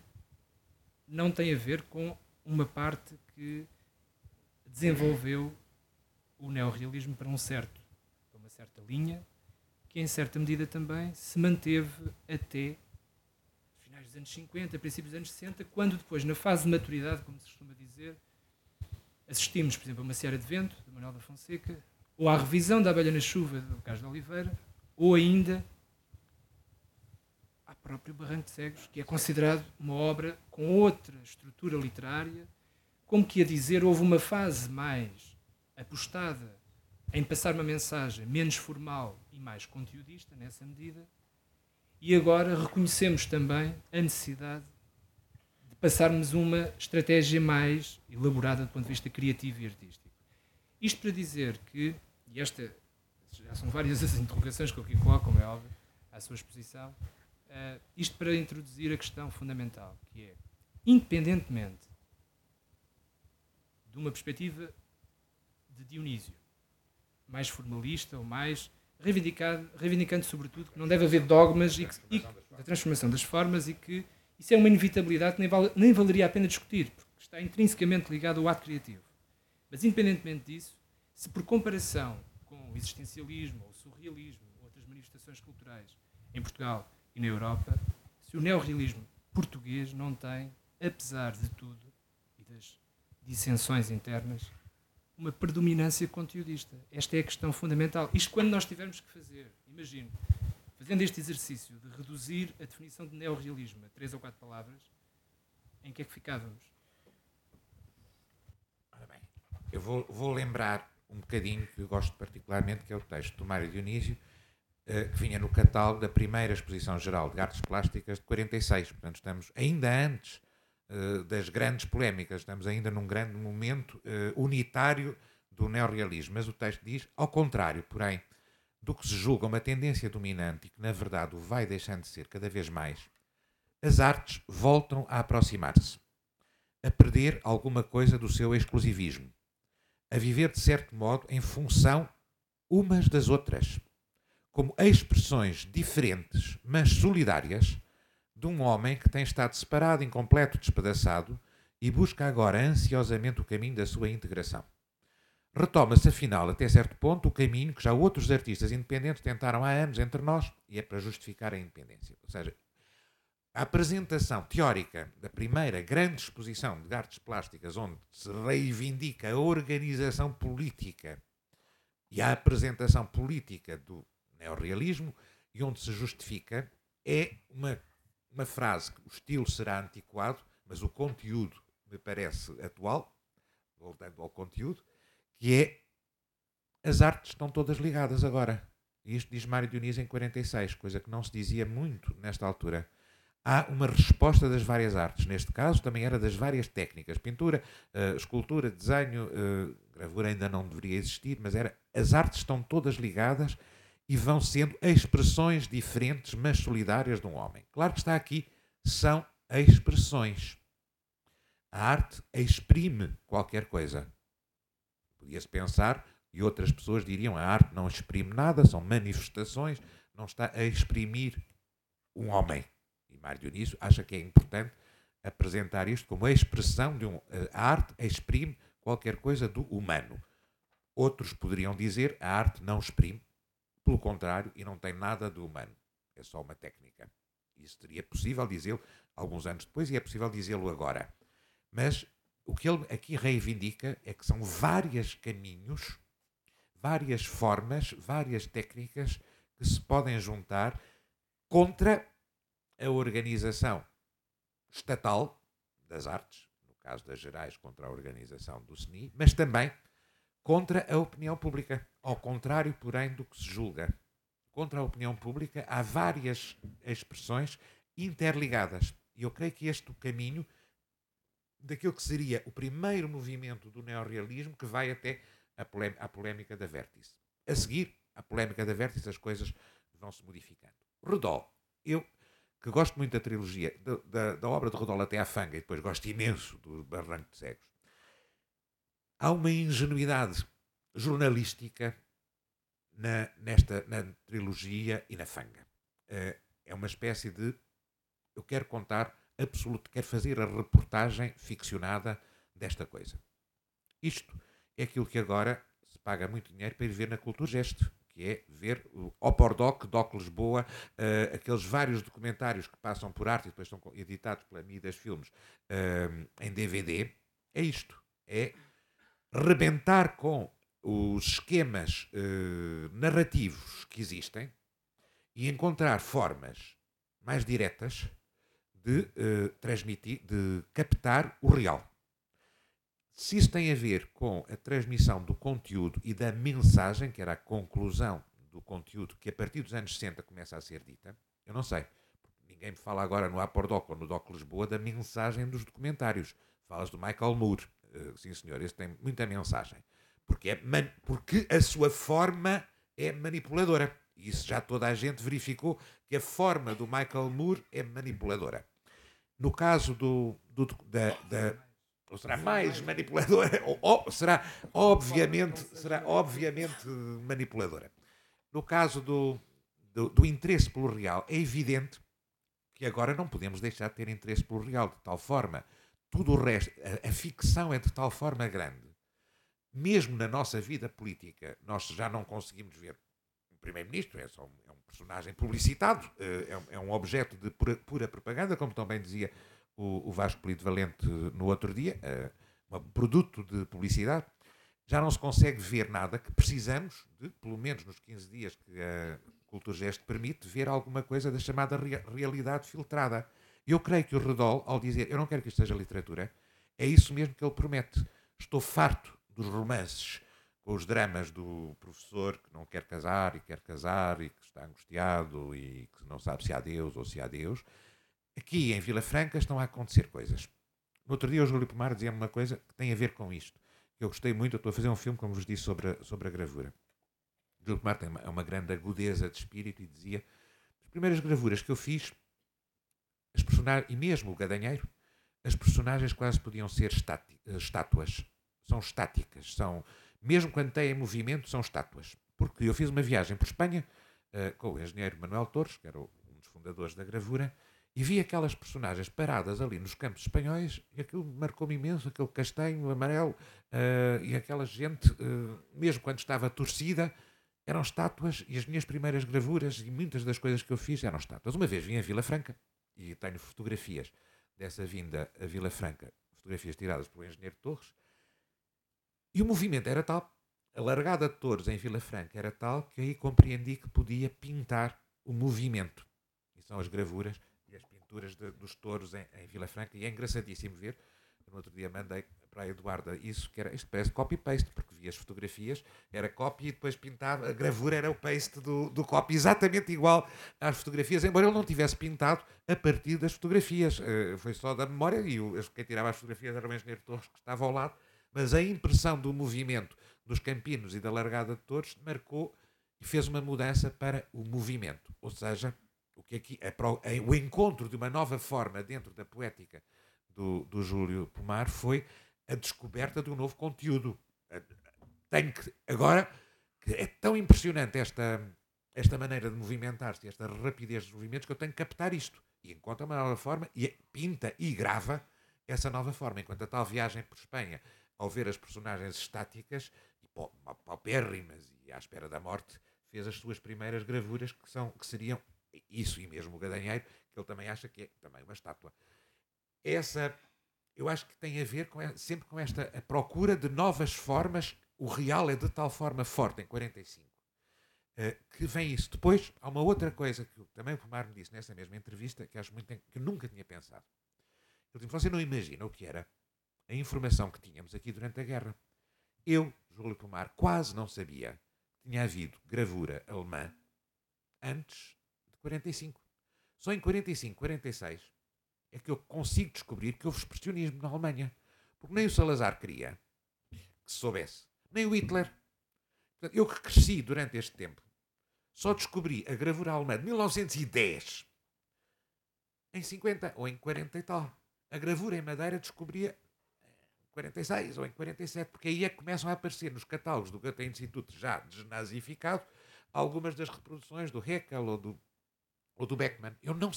não tem a ver com uma parte que desenvolveu o neorrealismo para um certo, para uma certa linha, que em certa medida também se manteve até finais anos 50, princípios dos anos 60, quando depois, na fase de maturidade, como se costuma dizer, assistimos, por exemplo, a uma Seara de Vento, de Manuel da Fonseca, ou à revisão da Abelha na Chuva, do Carlos de Oliveira, ou ainda ao próprio Barranco de Cegos, que é considerado uma obra com outra estrutura literária, como que a dizer, houve uma fase mais apostada em passar uma mensagem menos formal e mais conteudista, nessa medida, e agora reconhecemos também a necessidade de passarmos uma estratégia mais elaborada do ponto de vista criativo e artístico. Isto para dizer que, e esta já são várias as interrogações que eu aqui coloco, como é óbvio, à sua exposição, uh, isto para introduzir a questão fundamental, que é, independentemente de uma perspectiva de Dionísio, mais formalista ou mais reivindicando sobretudo que não deve haver dogmas e, que, e da transformação das formas e que isso é uma inevitabilidade que nem, nem valeria a pena discutir, porque está intrinsecamente ligado ao ato criativo. Mas independentemente disso, se por comparação com o existencialismo ou o surrealismo ou outras manifestações culturais em Portugal e na Europa, se o neorrealismo português não tem, apesar de tudo e das dissensões internas, uma predominância conteudista. Esta é a questão fundamental. Isto quando nós tivermos que fazer, imagino, fazendo este exercício de reduzir a definição de neorrealismo a três ou quatro palavras, em que é que ficávamos? Ora bem, eu vou, vou lembrar um bocadinho que eu gosto particularmente, que é o texto do Mário Dionísio, uh, que vinha no catálogo da primeira exposição geral de artes plásticas de 46. Portanto, estamos ainda antes uh, das grandes polémicas, estamos ainda num grande momento uh, unitário do neorrealismo. Mas o texto diz, ao contrário, porém, do que se julga uma tendência dominante e que, na verdade, o vai deixando de ser cada vez mais, as artes voltam a aproximar-se, a perder alguma coisa do seu exclusivismo a viver de certo modo em função umas das outras, como expressões diferentes, mas solidárias, de um homem que tem estado separado, incompleto, despedaçado e busca agora ansiosamente o caminho da sua integração. Retoma-se, afinal, até certo ponto, o caminho que já outros artistas independentes tentaram há anos entre nós, e é para justificar a independência. Ou seja, a apresentação teórica da primeira grande exposição de artes plásticas, onde se reivindica a organização política e a apresentação política do neorrealismo, e onde se justifica, é uma, uma frase que o estilo será antiquado, mas o conteúdo me parece atual, voltando ao conteúdo, que é as artes estão todas ligadas agora. Isto diz Mário Dionísio em 46, coisa que não se dizia muito nesta altura há uma resposta das várias artes. Neste caso, também era das várias técnicas: pintura, uh, escultura, desenho, uh, gravura ainda não deveria existir, mas era. As artes estão todas ligadas e vão sendo expressões diferentes, mas solidárias de um homem. Claro que está aqui, são expressões. A arte exprime qualquer coisa. Podia-se pensar, e outras pessoas diriam, a arte não exprime nada, são manifestações, não está a exprimir um homem. Mário Dionísio acha que é importante apresentar isto como a expressão de um. A arte exprime qualquer coisa do humano. Outros poderiam dizer a arte não exprime, pelo contrário, e não tem nada do humano. É só uma técnica. Isso seria possível dizê-lo alguns anos depois e é possível dizê-lo agora. Mas o que ele aqui reivindica é que são vários caminhos, várias formas, várias técnicas que se podem juntar contra a organização estatal das artes, no caso das gerais contra a organização do SNI, mas também contra a opinião pública, ao contrário, porém, do que se julga. Contra a opinião pública há várias expressões interligadas. E eu creio que este é o caminho daquilo que seria o primeiro movimento do neorrealismo que vai até a, a polémica da vértice. A seguir, a polémica da vértice, as coisas vão se modificando. Rodol, eu que gosto muito da trilogia, da, da, da obra de Rodolfo até à Fanga, e depois gosto imenso do Barranco de Cegos, há uma ingenuidade jornalística na, nesta na trilogia e na Fanga. Uh, é uma espécie de. Eu quero contar absoluto, quero fazer a reportagem ficcionada desta coisa. Isto é aquilo que agora se paga muito dinheiro para ir ver na Cultura Gesto, que é ver o Opordoc, Doc Lisboa, uh, aqueles vários documentários que passam por arte e depois são editados pela Midas Filmes uh, em DVD. É isto. É rebentar com os esquemas uh, narrativos que existem e encontrar formas mais diretas de uh, transmitir, de captar o real. Se isso tem a ver com a transmissão do conteúdo e da mensagem, que era a conclusão do conteúdo que a partir dos anos 60 começa a ser dita, eu não sei. Ninguém me fala agora no Apordoc ou no Doc Lisboa da mensagem dos documentários. Falas do Michael Moore. Uh, sim, senhor, esse tem muita mensagem. Porque, é porque a sua forma é manipuladora. E isso já toda a gente verificou que a forma do Michael Moore é manipuladora. No caso do, do da, da ou será mais manipuladora, ou, ou, será obviamente, será obviamente manipuladora. No caso do, do, do, interesse pelo real, é evidente que agora não podemos deixar de ter interesse pelo real, de tal forma, tudo o resto, a, a ficção é de tal forma grande, mesmo na nossa vida política, nós já não conseguimos ver primeiro-ministro, é só um, é um personagem publicitado, eh, é um, é um objeto de pura, pura propaganda, como também dizia o, o Vasco Polito Valente no outro dia, uh, um produto de publicidade, já não se consegue ver nada que precisamos de, pelo menos nos 15 dias que a Cultura Gesto permite, ver alguma coisa da chamada rea realidade filtrada. Eu creio que o Redol, ao dizer eu não quero que isto seja literatura, é isso mesmo que ele promete. Estou farto dos romances com os dramas do professor que não quer casar e quer casar e que está angustiado e que não sabe se há Deus ou se há Deus. Aqui em Vila Franca estão a acontecer coisas. No outro dia o Júlio Pomar dizia-me uma coisa que tem a ver com isto. Eu gostei muito, eu estou a fazer um filme, como vos disse, sobre a, sobre a gravura. Júlio Pomar tem uma, é uma grande agudeza de espírito e dizia as primeiras gravuras que eu fiz, as personagens, e mesmo o gadanheiro, as personagens quase podiam ser estátuas. São estáticas, são, mesmo quando têm movimento, são estátuas. Porque eu fiz uma viagem por Espanha uh, com o engenheiro Manuel Torres, que era um dos fundadores da gravura, e vi aquelas personagens paradas ali nos campos espanhóis e aquilo marcou-me imenso, aquele castanho amarelo uh, e aquela gente, uh, mesmo quando estava torcida, eram estátuas e as minhas primeiras gravuras e muitas das coisas que eu fiz eram estátuas. Uma vez vim a Vila Franca e tenho fotografias dessa vinda a Vila Franca, fotografias tiradas pelo engenheiro Torres, e o movimento era tal, a largada de touros em Vila Franca era tal que aí compreendi que podia pintar o movimento. E são as gravuras e as pinturas de, dos touros em, em, Vila Franca, e é engraçadíssimo ver. No outro dia mandei para a Eduarda isso, que era, isto parece copy-paste, porque vi as fotografias, era copy e depois pintava, a gravura era o paste do, do copy, exatamente igual às fotografias, embora ele não tivesse pintado a partir das fotografias. Uh, foi só da memória, e o, quem tirava as fotografias era o engenheiro Torres, que estava ao lado, mas a impressão do movimento dos campinos e da largada de touros marcou e fez uma mudança para o movimento, ou seja, o que aqui é, o encontro de uma nova forma dentro da poética do, do Júlio Pomar foi a descoberta de um novo conteúdo. Tenho que agora que é tão impressionante esta esta maneira de movimentar-se, esta rapidez dos movimentos que eu tenho que captar isto e encontra uma nova forma e pinta e grava essa nova forma. Enquanto a tal viagem por Espanha, ao ver as personagens estáticas e paupérrimas e à espera da morte, fez as suas primeiras gravuras que são que seriam isso e mesmo o Gadanheiro, que ele também acha que é também uma estátua. Essa, eu acho que tem a ver com, sempre com esta procura de novas formas. O real é de tal forma forte em 45 Uh, eh, que vem isso. Depois, há uma outra coisa que também o Pomar me disse nessa mesma entrevista, que acho muito que nunca tinha pensado. Ele disse: Você não imagina o que era a informação que tínhamos aqui durante a guerra. Eu, Júlio Pomar, quase não sabia que tinha havido gravura alemã antes 45. Só em 45, 46 é que eu consigo descobrir que houve expressionismo na Alemanha. Porque nem o Salazar queria que se soubesse, nem o Hitler. Portanto, eu que cresci durante este tempo, só descobri a gravura alemã de 1910 em 50 ou em 40 e tal. A gravura em madeira descobria em 46 ou em 47, porque aí é que começam a aparecer nos catálogos do Goethe Instituto já desnazificado algumas das reproduções do Heckel ou do ou do Beckman. Eu não,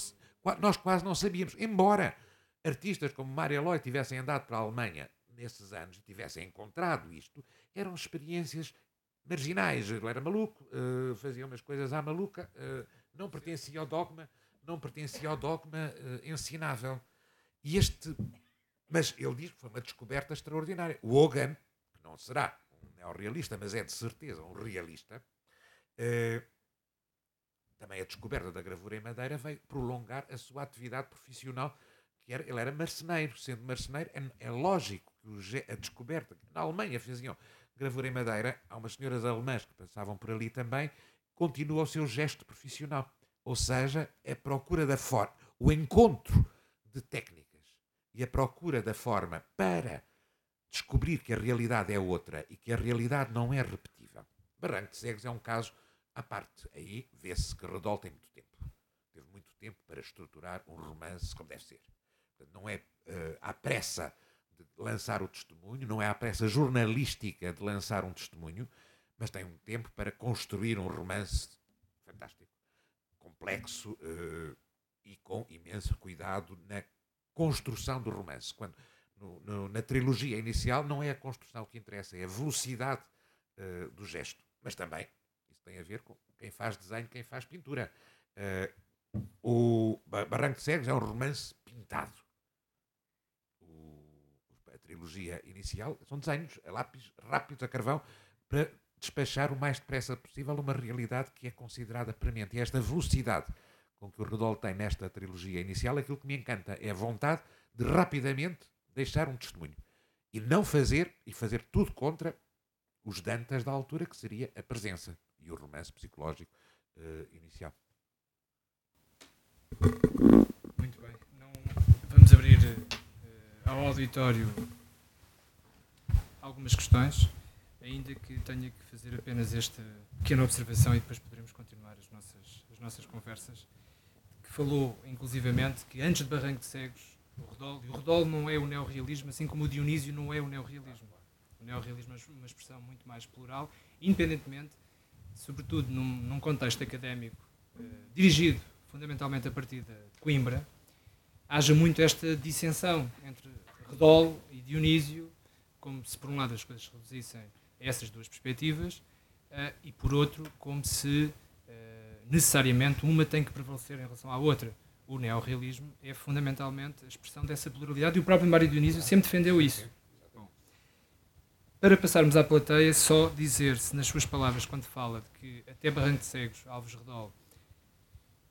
nós quase não sabíamos, embora artistas como Mário Eloy tivessem andado para a Alemanha nesses anos e tivessem encontrado isto, eram experiências marginais. Ele era maluco, uh, fazia umas coisas à maluca, uh, não pertencia ao dogma, não pertencia ao dogma uh, ensinável. E este, mas ele diz que foi uma descoberta extraordinária. O Hogan, que não será um neorrealista, mas é de certeza um realista, também a descoberta da gravura em madeira veio prolongar a sua atividade profissional, que era, ele era marceneiro. Sendo marceneiro, é, é lógico que a descoberta, na Alemanha faziam gravura em madeira, há umas senhoras alemãs que passavam por ali também, continua o seu gesto profissional. Ou seja, a procura da forma, o encontro de técnicas e a procura da forma para descobrir que a realidade é outra e que a realidade não é repetível. Barranco de Cegos é um caso à parte. Aí vê-se que Redol tem muito tempo. Teve muito tempo para estruturar um romance como deve ser. Não é uh, à pressa de lançar o testemunho, não é à pressa jornalística de lançar um testemunho, mas tem um tempo para construir um romance fantástico, complexo uh, e com imenso cuidado na construção do romance. Quando no, no, na trilogia inicial não é a construção que interessa, é a velocidade uh, do gesto, mas também isso tem a ver com quem faz desenho, quem faz pintura. Uh, o Barranco de Cegos é um romance pintado trilogia inicial, são desenhos a lápis rápidos, a carvão, para despachar o mais depressa possível uma realidade que é considerada premente. E esta velocidade com que o Rodolfo tem nesta trilogia inicial, aquilo que me encanta é a vontade de rapidamente deixar um testemunho. E não fazer, e fazer tudo contra os Dantas da altura, que seria a presença e o romance psicológico uh, inicial. Muito bem. Não, vamos abrir uh, ao auditório algumas questões, ainda que tenha que fazer apenas esta pequena observação e depois poderemos continuar as nossas, as nossas conversas. Que falou, inclusivamente, que antes de Barranco de Cegos, o Rodol, e o Rodol não é o neorrealismo, assim como o Dionísio não é o neorrealismo. O neorrealismo é uma expressão muito mais plural, independentemente, sobretudo num, num contexto académico eh, dirigido fundamentalmente a partir de Coimbra, haja muito esta dissensão entre Redol e Dionísio como se, por um lado, as coisas se reduzissem a essas duas perspectivas uh, e, por outro, como se uh, necessariamente uma tem que prevalecer em relação à outra. O neorrealismo é fundamentalmente a expressão dessa pluralidade e o próprio Mário Dionísio sempre defendeu isso. Para passarmos à plateia, só dizer-se nas suas palavras, quando fala de que até Barranco de Cegos, Alves Redol,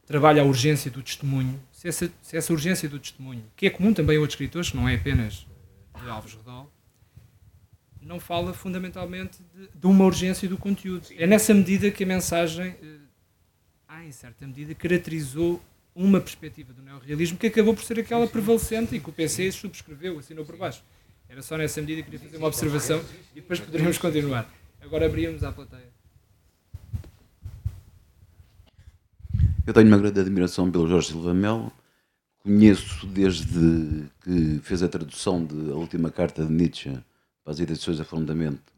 trabalha a urgência do testemunho, se essa, se essa urgência do testemunho, que é comum também a outros escritores, que não é apenas de Alves Redol, não fala fundamentalmente de, de, uma urgência do conteúdo. É nessa medida que a mensagem, há em certa medida, caracterizou uma perspectiva do neorrealismo que acabou por ser aquela prevalecente e que o PC subscreveu, assinou por baixo. Era só nessa medida que queria fazer uma observação e depois poderíamos continuar. Agora abríamos à plateia. Eu tenho uma grande admiração pelo Jorge Silva Melo. Conheço desde que fez a tradução da última carta de Nietzsche para as edições a fundamento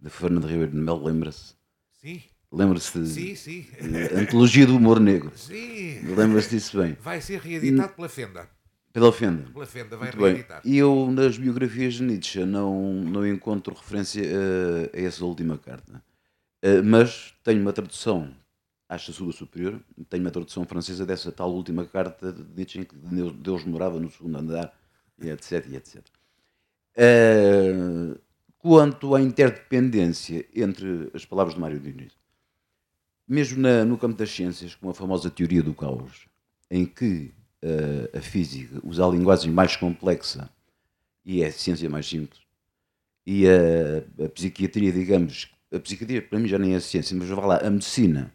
de Fernando Ribeiro de Melo, lembra-se? Sim. Lembra-se sim, sim. Antologia do Humor Negro. Sim. Lembra-se disso bem. Vai ser reeditado pela Fenda. Pela Fenda. Pela Fenda, vai reeditar. E eu, nas biografias de Nietzsche, não, não encontro referência a, a essa última carta. Uh, mas tenho uma tradução, acho a sua superior, tenho uma tradução francesa dessa tal última carta de Nietzsche em que Deus morava no segundo andar, e etc, e etc. Uh, quanto à interdependência entre as palavras de Mário Diniz, mesmo na, no campo das ciências, com a famosa teoria do caos, em que uh, a física usa a linguagem mais complexa e é a ciência mais simples, e a, a psiquiatria, digamos, a psiquiatria para mim já nem é ciência, mas vá lá, a medicina,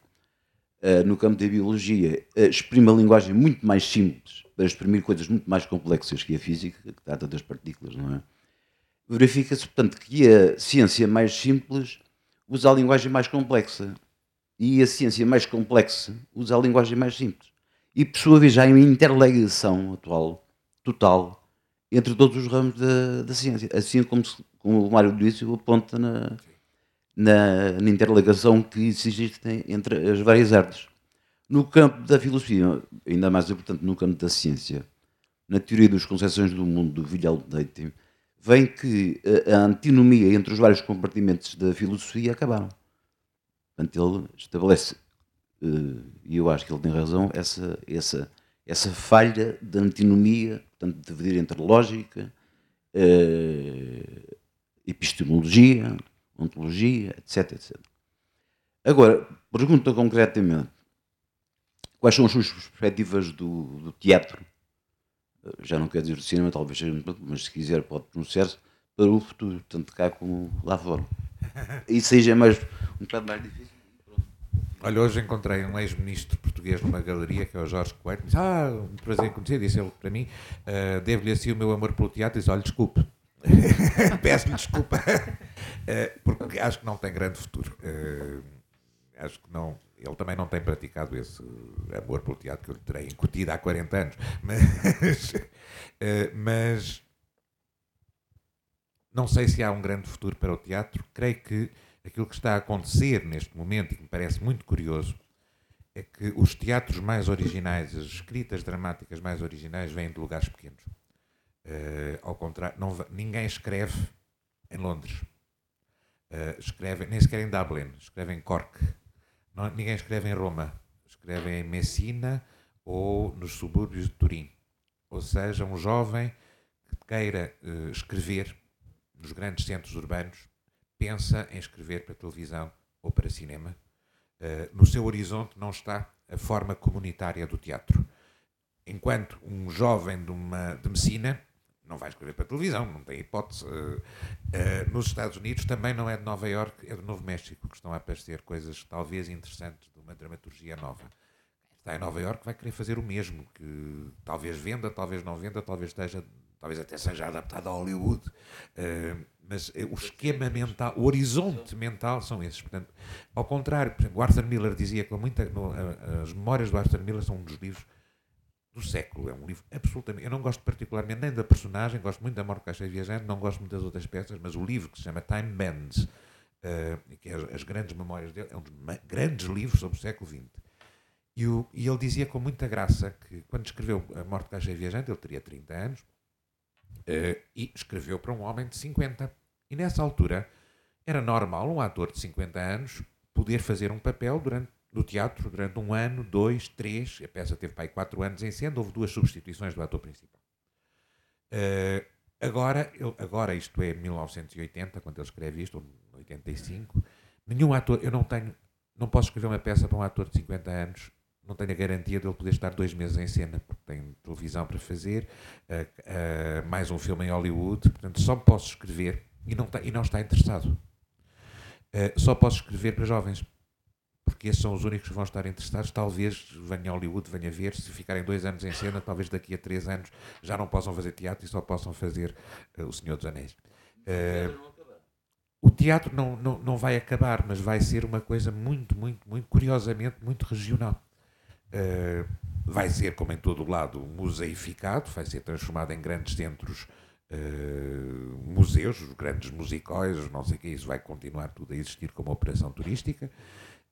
uh, no campo da biologia, uh, exprime a linguagem muito mais simples para exprimir coisas muito mais complexas que a física, que trata das partículas, não é? verifica-se, portanto, que a ciência mais simples usa a linguagem mais complexa e a ciência mais complexa usa a linguagem mais simples. E, por sua vez, há uma interligação atual, total, entre todos os ramos da, da ciência. Assim como, como o Mário disse, aponta na, na, na interligação que existe entre as várias artes. No campo da filosofia, ainda mais importante no campo da ciência, na teoria das concepções do mundo do Vilhal Leite, vem que a antinomia entre os vários compartimentos da filosofia acabaram. Portanto, ele estabelece, eh, e eu acho que ele tem razão, essa, essa, essa falha de antinomia, portanto, de dividir entre lógica, eh, epistemologia, ontologia, etc, etc. Agora, pergunta concretamente, quais são as suas perspectivas do, do teatro? Eh, já não quer dizer do cinema, talvez seja, mas se quiser pode pronunciar-se para o futuro, tanto cá como lá fora. E seja mais, um bocado mais difícil. Olha, hoje encontrei um ex-ministro português numa galeria, que é o Jorge Coelho, disse, ah, um prazer em conhecer, disse ele para mim, uh, devo-lhe assim o meu amor pelo teatro, disse, olha, desculpe, peço-lhe desculpa, uh, porque acho que não tem grande futuro. Uh, acho que não, ele também não tem praticado esse amor pelo teatro que eu lhe terei incutido há 40 anos, mas, mas não sei se há um grande futuro para o teatro, creio que aquilo que está a acontecer neste momento e que me parece muito curioso é que os teatros mais originais, as escritas dramáticas mais originais vêm de lugares pequenos. Uh, ao contrário, não, ninguém escreve em Londres. Uh, escreve, nem sequer em Dublin, escreve em Cork. Não, ninguém escreve em Roma. Escreve em Messina ou nos subúrbios de Turim. Ou seja, um jovem que queira uh, escrever nos grandes centros urbanos pensa em escrever para televisão ou para cinema. Uh, no seu horizonte não está a forma comunitária do teatro. Enquanto um jovem de, uma, de Messina não vai escrever para televisão, não tem hipótese. Uh, uh, nos Estados Unidos também não é de Nova York, é do Novo México, que estão a aparecer coisas talvez interessantes de uma dramaturgia nova. Está em Nova York vai querer fazer o mesmo, que talvez venda, talvez não venda, talvez esteja, talvez até seja adaptado a Hollywood. Uh, mas eh, o esquema mental, o horizonte mental são esses. Portanto, ao contrário, por exemplo, o Arthur Miller dizia que muita, as memórias do Arthur Miller são um dos livros do século. É um livro absolutamente. Eu não gosto particularmente nem da personagem, gosto muito da Morte Caixa Viajante, não gosto muito das outras peças, mas o livro que se chama Time Bends, uh, que é as, as, grandes memórias dele, é um dos grandes livros sobre o século XX. E, o, e ele dizia com muita graça que quando escreveu A Morte Caixa Viajante, ele teria 30 anos, uh, e escreveu para um homem de 50. E nessa altura era normal um ator de 50 anos poder fazer um papel durante, no teatro durante um ano, dois, três. A peça teve aí quatro anos em cena, houve duas substituições do ator principal. Uh, agora, eu, agora, isto é 1980, quando ele escreve isto, ou 85, nenhum ator, eu não tenho, não posso escrever uma peça para um ator de 50 anos não tenho a garantia de ele poder estar dois meses em cena, porque tem televisão para fazer, uh, uh, mais um filme em Hollywood, portanto só posso escrever e não, tá, e não está interessado. Uh, só posso escrever para jovens, porque esses são os únicos que vão estar interessados. Talvez venha a Hollywood, venha ver, se ficarem dois anos em cena, talvez daqui a três anos já não possam fazer teatro e só possam fazer O Senhor dos Anéis. o teatro não, não, não vai acabar, mas vai ser uma coisa muito, muito, muito, curiosamente, muito regional. Uh, vai ser, como em todo o lado, museificado, vai ser transformado em grandes centros, uh, museus, os grandes musicóis, não sei o que, isso vai continuar tudo a existir como operação turística.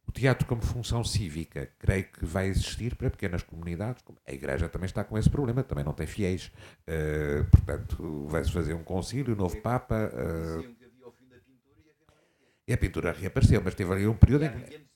O teatro como função cívica, creio que vai existir para pequenas comunidades. A Igreja também está com esse problema, também não tem fiéis. Uh, portanto, vai-se fazer um concílio, um novo Papa. Uh, e a pintura reapareceu, mas teve ali um período em que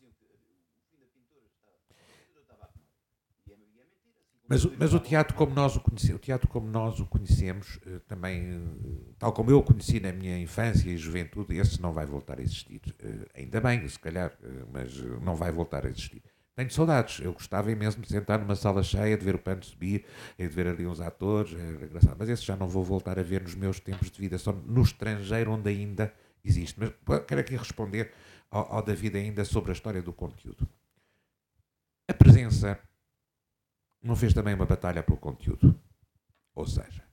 Mas, mas o teatro como nós o conhecemos, o teatro como nós o conhecemos, eh, também, eh, tal como eu o conheci na minha infância e juventude, esse não vai voltar a existir. Eh, ainda bem, se calhar, mas não vai voltar a existir. Tenho saudades. Eu gostava imenso de sentar numa sala cheia, de ver o pano subir, de ver ali uns atores, era engraçado. Mas esse já não vou voltar a ver nos meus tempos de vida, só no estrangeiro onde ainda existe. Mas quero aqui responder ao, ao David ainda sobre a história do conteúdo. A presença não fez também uma batalha pelo conteúdo. Ou seja,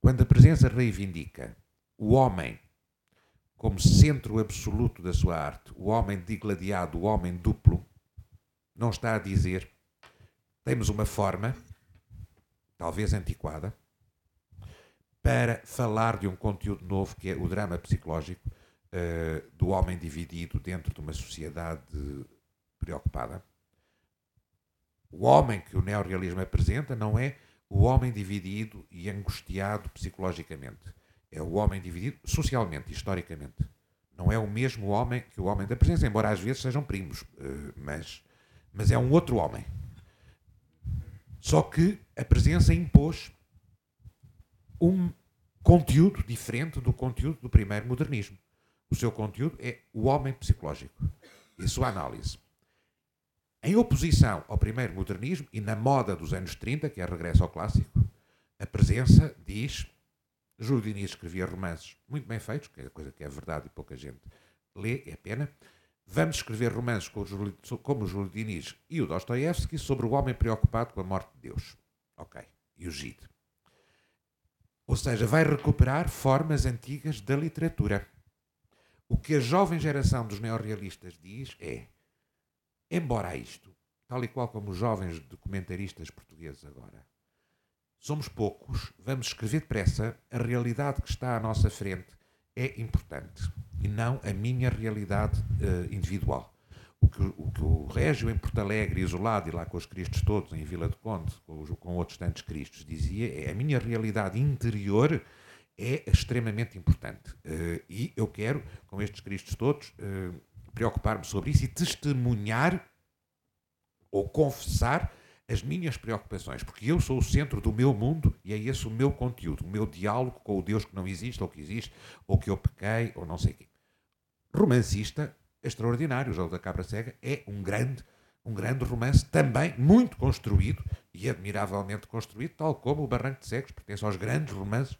quando a presença reivindica o homem como centro absoluto da sua arte, o homem digladiado, o homem duplo, não está a dizer temos uma forma, talvez antiquada, para falar de um conteúdo novo que é o drama psicológico uh, do homem dividido dentro de uma sociedade preocupada o homem que o neorrealismo apresenta não é o homem dividido e angustiado psicologicamente. É o homem dividido socialmente, historicamente. Não é o mesmo homem que o homem da presença, embora às vezes sejam primos, eh, mas, mas é um outro homem. Só que a presença impôs um conteúdo diferente do conteúdo do primeiro modernismo. O seu conteúdo é o homem psicológico e a sua análise. Em oposição ao primeiro modernismo e na moda dos anos 30, que é regresso ao clássico, a presença diz. Júlio Diniz escrevia romances muito bem feitos, que é coisa que é verdade e pouca gente lê, é pena. Vamos escrever romances como o Júlio Diniz e o Dostoiévski sobre o homem preocupado com a morte de Deus. Ok. E o Gide. Ou seja, vai recuperar formas antigas da literatura. O que a jovem geração dos neorrealistas diz é: embora isto, tal e qual como os jovens documentaristas portugueses agora, somos poucos, vamos escrever depressa, a realidade que está à nossa frente é importante e não a minha realidade uh, individual. O que, o que, o Régio em Porto Alegre, isolado e lá com os Cristos todos, em Vila de Conde, com, com outros tantos Cristos, dizia é a minha realidade interior é extremamente importante. Uh, e eu quero, com estes Cristos todos, uh, preocupar-me sobre isso e testemunhar ou confessar as minhas preocupações, porque eu sou o centro do meu mundo e é esse o meu conteúdo, o meu diálogo com o Deus que não existe ou que existe, ou que eu pequei, ou não sei o quê. Romancista extraordinário, o Jogo da Cabra Cega é um grande, um grande romance, também muito construído e admiravelmente construído, tal como o Barranco de Cegos pertence aos grandes romances,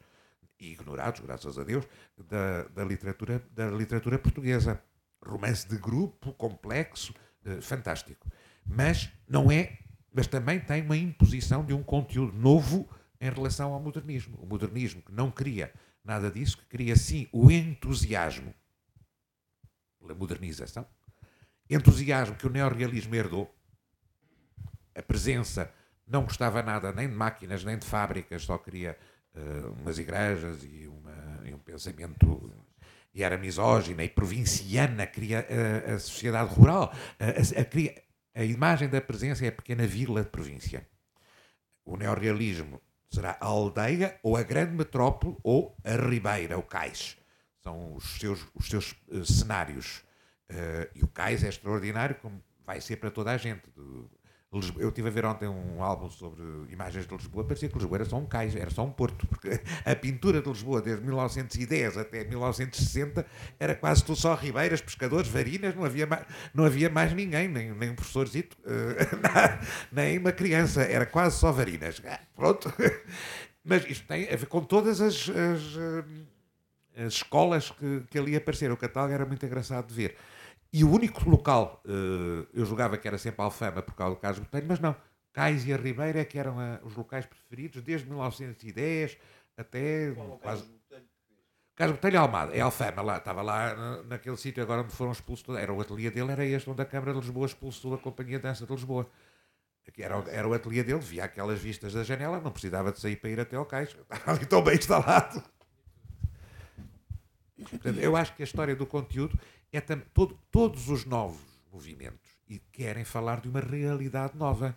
ignorados, graças a Deus, da, da, literatura, da literatura portuguesa. Romance de grupo, complexo, eh, fantástico. Mas não é mas também tem uma imposição de um conteúdo novo em relação ao modernismo. O modernismo que não queria nada disso, que queria sim o entusiasmo pela modernização, entusiasmo que o neorrealismo herdou, a presença não gostava nada nem de máquinas nem de fábricas, só queria uh, umas igrejas e, uma, e, um pensamento e era misógina e provinciana, queria uh, a sociedade rural, a, a, a imagem da presença é a pequena vila de província. O neorrealismo será a aldeia ou a grande metrópole ou a ribeira, o cais. São os seus, os seus uh, cenários. Uh, e o cais é extraordinário, como vai ser para toda a gente. Do, eu estive a ver ontem um álbum sobre imagens de Lisboa, parecia que Lisboa era só um cais, era só um porto, porque a pintura de Lisboa desde 1910 até 1960 era quase tudo só ribeiras, pescadores, varinas, não havia mais, não havia mais ninguém, nem, nem um professorzito, uh, nem uma criança, era quase só varinas. Ah, pronto. Mas isto tem a ver com todas as, as, eh, as escolas que, que ali apareceram. O catálogo era muito engraçado de ver. E o único local, uh, eu julgava que era sempre Alfama por causa do Carlos Botelho, mas não. Cais e a Ribeira é que eram uh, os locais preferidos desde 1910 até Qual quase. Carlos Botelho Almada, é Alfama, lá, estava lá naquele sítio agora onde foram expulsos todos. Era o ateliê dele, era este onde a Câmara de Lisboa expulsou a Companhia de Dança de Lisboa. Era, era o ateliê dele, via aquelas vistas da janela, não precisava de sair para ir até ao cais, estava ali tão bem instalado. Portanto, eu acho que a história do conteúdo é todo, todos os novos movimentos e querem falar de uma realidade nova.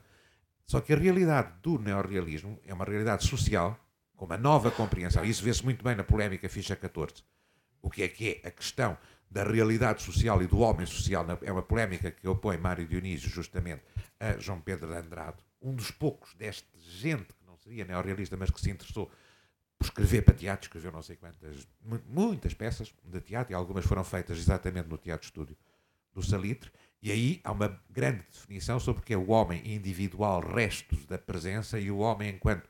Só que a realidade do neorrealismo é uma realidade social, com uma nova compreensão. Isso vê-se muito bem na polémica ficha 14. O que é que é a questão da realidade social e do homem social? É uma polémica que opõe Mário Dionísio justamente a João Pedro de Andrade, um dos poucos desta gente que não seria neorrealista, mas que se interessou por escrever para teatro, escreveu não sei quantas, muitas peças de teatro, e algumas foram feitas exatamente no Teatro Estúdio do Salitre, e aí há uma grande definição sobre o que é o homem individual, restos da presença, e o homem enquanto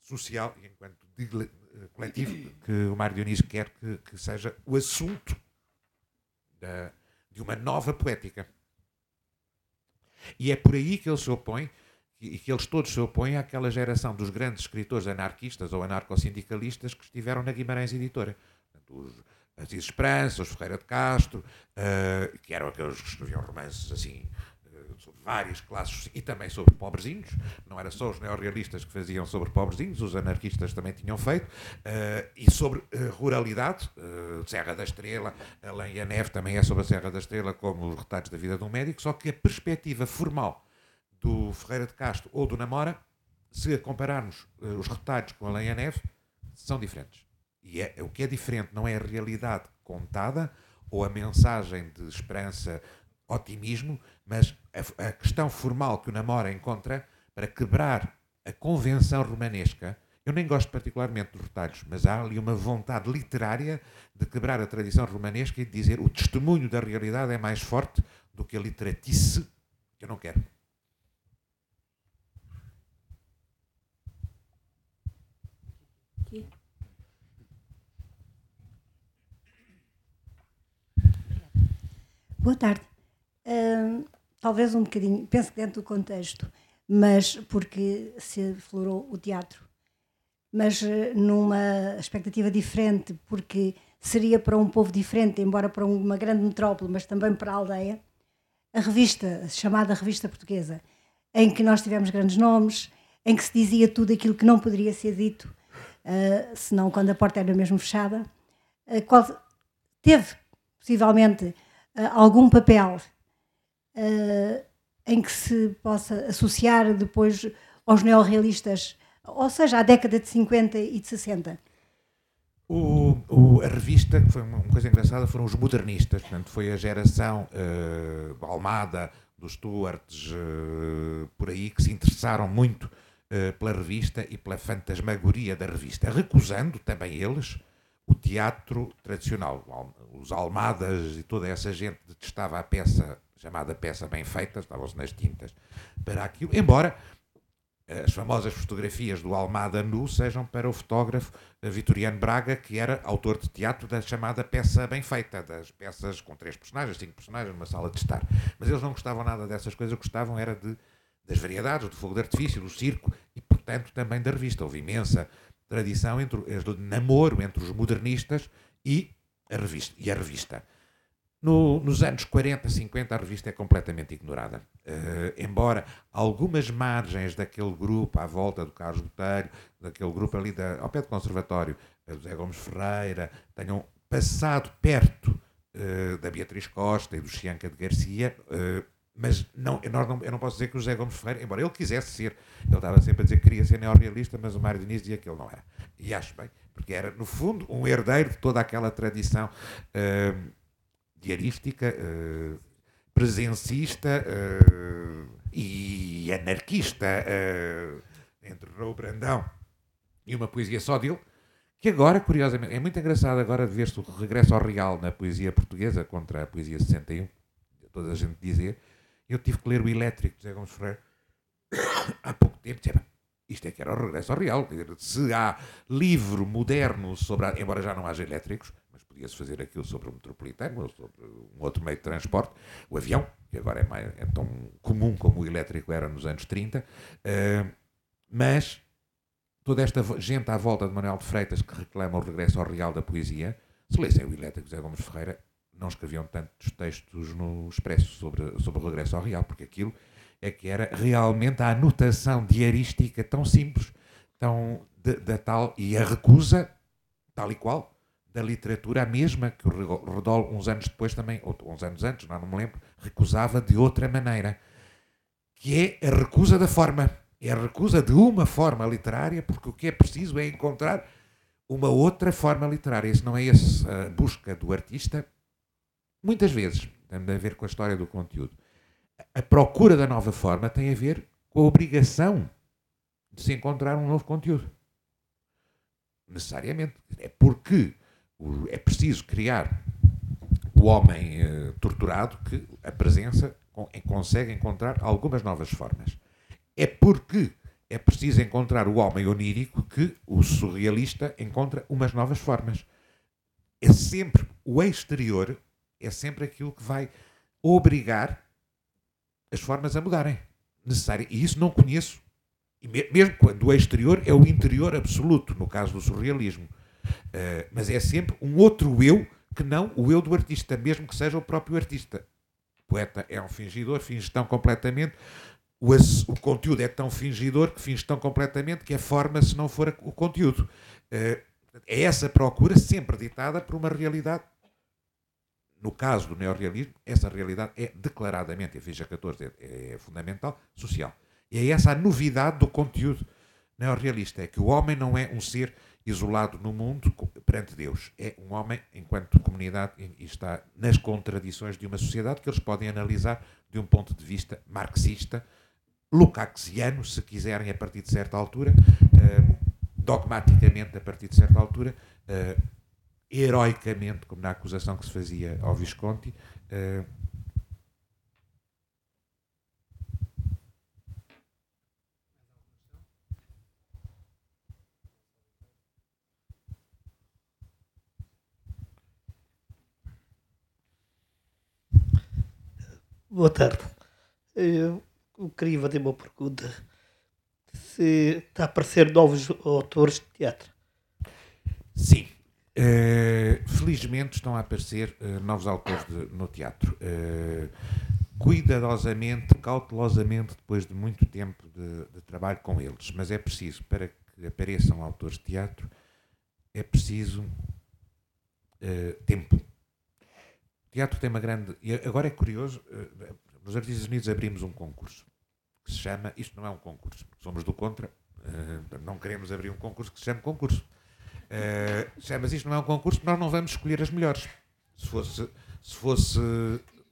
social e enquanto eh, coletivo, que o Mário Dionísio quer que, que seja o assunto da, de uma nova poética. E é por aí que ele se opõe e que eles todos se opõem àquela geração dos grandes escritores anarquistas ou anarcossindicalistas que estiveram na Guimarães Editora. Portanto, os Aziz Esperança, os Ferreira de Castro, uh, que eram aqueles que escreviam romances assim uh, sobre várias classes e também sobre pobrezinhos. Não era só os neorrealistas que faziam sobre pobrezinhos, os anarquistas também tinham feito. Uh, e sobre ruralidade, Serra da Estrela, Alain Neve também é sobre a Serra da Estrela, como os retratos da vida de um médico, só que a perspectiva formal do Ferreira de Castro ou do Namora, se compararmos uh, os retalhos com a Lenha Neve, são diferentes. E é, o que é diferente não é a realidade contada ou a mensagem de esperança, otimismo, mas a, a questão formal que o Namora encontra para quebrar a convenção romanesca eu nem gosto particularmente dos retalhos, mas há ali uma vontade literária de quebrar a tradição romanesca e de dizer o testemunho da realidade é mais forte do que a literatice que eu não quero. Boa tarde. Uh, talvez um bocadinho, penso que dentro do contexto, mas porque se aflorou o teatro mas eh, numa expectativa diferente, porque seria para um povo diferente, embora para uma grande metrópole, mas também para a aldeia. A revista, chamada Revista Portuguesa, em que nós tivemos grandes nomes, em que se dizia tudo aquilo que não poderia ser dito, uh, senão quando a porta era mesmo fechada, uh, qual, teve possivelmente algum papel em que se possa associar depois aos neorrealistas ou seja, a década de 50 e de 60. O, o, a revista, que foi uma coisa engraçada, foram os modernistas, portanto, foi a geração uh, Almada, dos Stuarts, uh, por aí, que se interessaram muito uh, pela revista e pela fantasmagoria da revista, recusando também eles o teatro tradicional. Os Almadas e toda essa gente detestava a peça, chamada peça bem feita, estavam-se nas tintas para aquilo, embora as famosas fotografias do Almada nu sejam para o fotógrafo Vitoriano Braga, que era autor de teatro da chamada peça bem feita, das peças com três personagens, cinco personagens, numa sala de estar. Mas eles não gostavam nada dessas coisas, gostavam era de, das variedades, do fogo de artifício, do circo e, portanto, também da revista. Houve imensa tradição entre, de namoro entre os modernistas e a revista. E a revista. No, nos anos 40, 50, a revista é completamente ignorada. Uh, embora algumas margens daquele grupo à volta do Carlos Botelho, daquele grupo ali da, ao pé do Conservatório, José Gomes Ferreira, tenham passado perto uh, da Beatriz Costa e do Chianca de Garcia, uh, mas não, eu não, eu não posso dizer que o José Gomes Ferreira, embora ele quisesse ser, ele estava sempre a dizer que queria ser neorrealista, mas o Mário Diniz dizia que ele não era. E acho bem, porque era, no fundo, um herdeiro de toda aquela tradição uh, diarística, uh, presencista uh, e anarquista, uh, entre Raul Brandão e uma poesia só dele, que agora, curiosamente, é muito engraçado agora ver-se o regresso ao real na poesia portuguesa contra a poesia 61, toda a gente dizer. Eu tive que ler o Elétrico de José Gomes Ferreira há pouco tempo, isto é que era o regresso ao real. Se há livro moderno sobre, a, embora já não haja elétricos, podia-se fazer aquilo sobre o metropolitano ou sobre um outro meio de transporte, o avião, que agora é, mais, é tão comum como o elétrico era nos anos 30, uh, eh, mas toda esta gente à volta de Manuel de Freitas que reclama o regresso ao real da poesia, se lessem o elétrico José Gomes Ferreira, não escreviam tantos textos no Expresso sobre, sobre o regresso ao real, porque aquilo é que era realmente a anotação diarística tão simples, tão da tal, e a recusa, tal e qual, da literatura, a mesma que o Rodol, uns anos depois também, ou uns anos antes, não, não me lembro, recusava de outra maneira, que é a recusa da forma. É a recusa de uma forma literária, porque o que é preciso é encontrar uma outra forma literária. Isso não é essa busca do artista. Muitas vezes, tem a ver com a história do conteúdo. A procura da nova forma tem a ver com a obrigação de se encontrar um novo conteúdo. Necessariamente. É porque é preciso criar o homem uh, torturado que a presença consegue encontrar algumas novas formas. É porque é preciso encontrar o homem onírico que o surrealista encontra umas novas formas. É sempre o exterior, é sempre aquilo que vai obrigar as formas a mudarem. Necessário. E isso não conheço. E mesmo quando o exterior é o interior absoluto, no caso do surrealismo. Uh, mas é sempre um outro eu que não o eu do artista, mesmo que seja o próprio artista. O poeta é um fingidor, finge tão completamente. O, o conteúdo é tão fingidor que finge tão completamente que é forma se não for o conteúdo. Uh, é essa procura sempre ditada por uma realidade. No caso do neorrealismo, essa realidade é declaradamente, a ficha 14 é, é fundamental, social. E é essa a novidade do conteúdo neorrealista, é que o homem não é um ser isolado no mundo perante Deus. É um homem enquanto comunidade e está nas contradições de uma sociedade que eles podem analisar de um ponto de vista marxista, lucaxiano, se quiserem, a partir de certa altura, uh, dogmaticamente a partir de certa altura, uh, heroicamente, como na acusação que se fazia ao Visconti. Uh, Boa tarde. Eu queria fazer uma pergunta. Se está a aparecer novos autores de teatro? Sim. Uh, felizmente estão a aparecer uh, novos autores de, no teatro. Uh, cuidadosamente, cautelosamente, depois de muito tempo de, de, trabalho com eles. Mas é preciso, para que apareçam autores de teatro, é preciso tempo teatro tem uma grande. E agora é curioso, nos Artistas Unidos abrimos um concurso que se chama. Isto não é um concurso, somos do contra, não queremos abrir um concurso que se chame concurso. Uh, chama-se isto não é um concurso, nós não vamos escolher as melhores. Se fosse, se fosse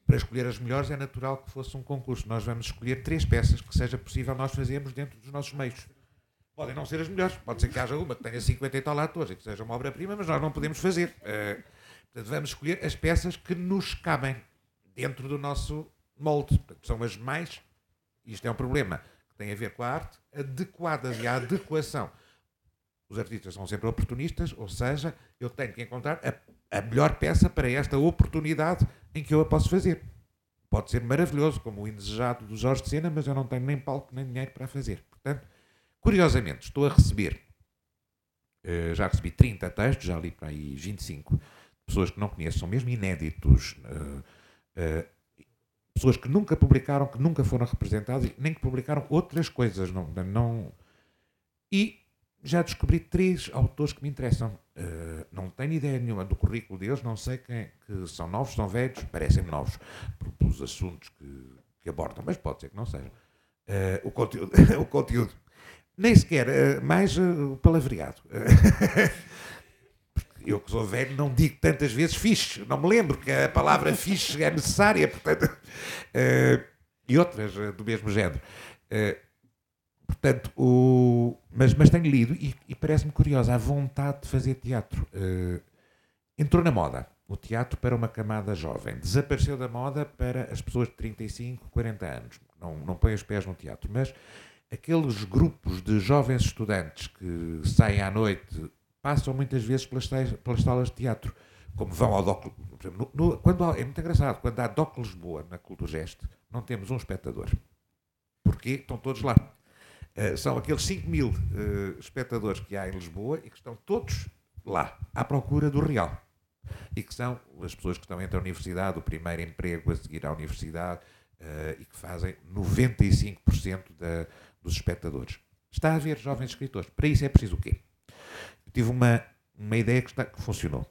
para escolher as melhores, é natural que fosse um concurso. Nós vamos escolher três peças que seja possível nós fazermos dentro dos nossos meios. Podem não ser as melhores, pode ser que haja uma que tenha 50 e tal atores e que seja uma obra-prima, mas nós não podemos fazer. Uh, Portanto, vamos escolher as peças que nos cabem dentro do nosso molde. Portanto, são as mais, isto é um problema que tem a ver com a arte, adequadas e a adequação. Os artistas são sempre oportunistas, ou seja, eu tenho que encontrar a, a melhor peça para esta oportunidade em que eu a posso fazer. Pode ser maravilhoso, como o indesejado do Jorge de Sena, mas eu não tenho nem palco nem dinheiro para fazer. Portanto, curiosamente, estou a receber, uh, já recebi 30 textos, já li para aí 25 pessoas que não conheço, são mesmo inéditos, uh, uh, pessoas que nunca publicaram, que nunca foram representadas, nem que publicaram outras coisas. Não, não... E já descobri três autores que me interessam. Uh, não tenho ideia nenhuma do currículo deles, não sei quem que são novos, são velhos, parecem novos pelos assuntos que, que abordam, mas pode ser que não sejam. o, conteúdo, o conteúdo. Nem sequer, mais uh, palavreado. eu que sou velho não digo tantas vezes fixe, não me lembro que a palavra fixe é necessária, portanto, uh, e outras uh, do mesmo género. Uh, portanto, o, mas, mas tenho lido e, e parece-me curiosa a vontade de fazer teatro. entrou na moda o teatro para uma camada jovem, desapareceu da moda para as pessoas de 35, 40 anos. Não, não põem os pés no teatro, mas aqueles grupos de jovens estudantes que saem à noite passam muitas vezes pelas, pelas salas de teatro, como vão ao DOC. No, no, quando há, é muito engraçado, quando há DOC Lisboa na Culturgest, não temos um espectador. Porquê? Estão todos lá. Uh, são aqueles 5 mil uh, espectadores que há em Lisboa e que estão todos lá, à procura do real. E que são as pessoas que estão entre a universidade, o primeiro emprego a seguir à universidade, uh, e que fazem 95% da, dos espectadores. Está a haver jovens escritores. Para isso é preciso o quê? tive uma, uma ideia que, está, que funcionou.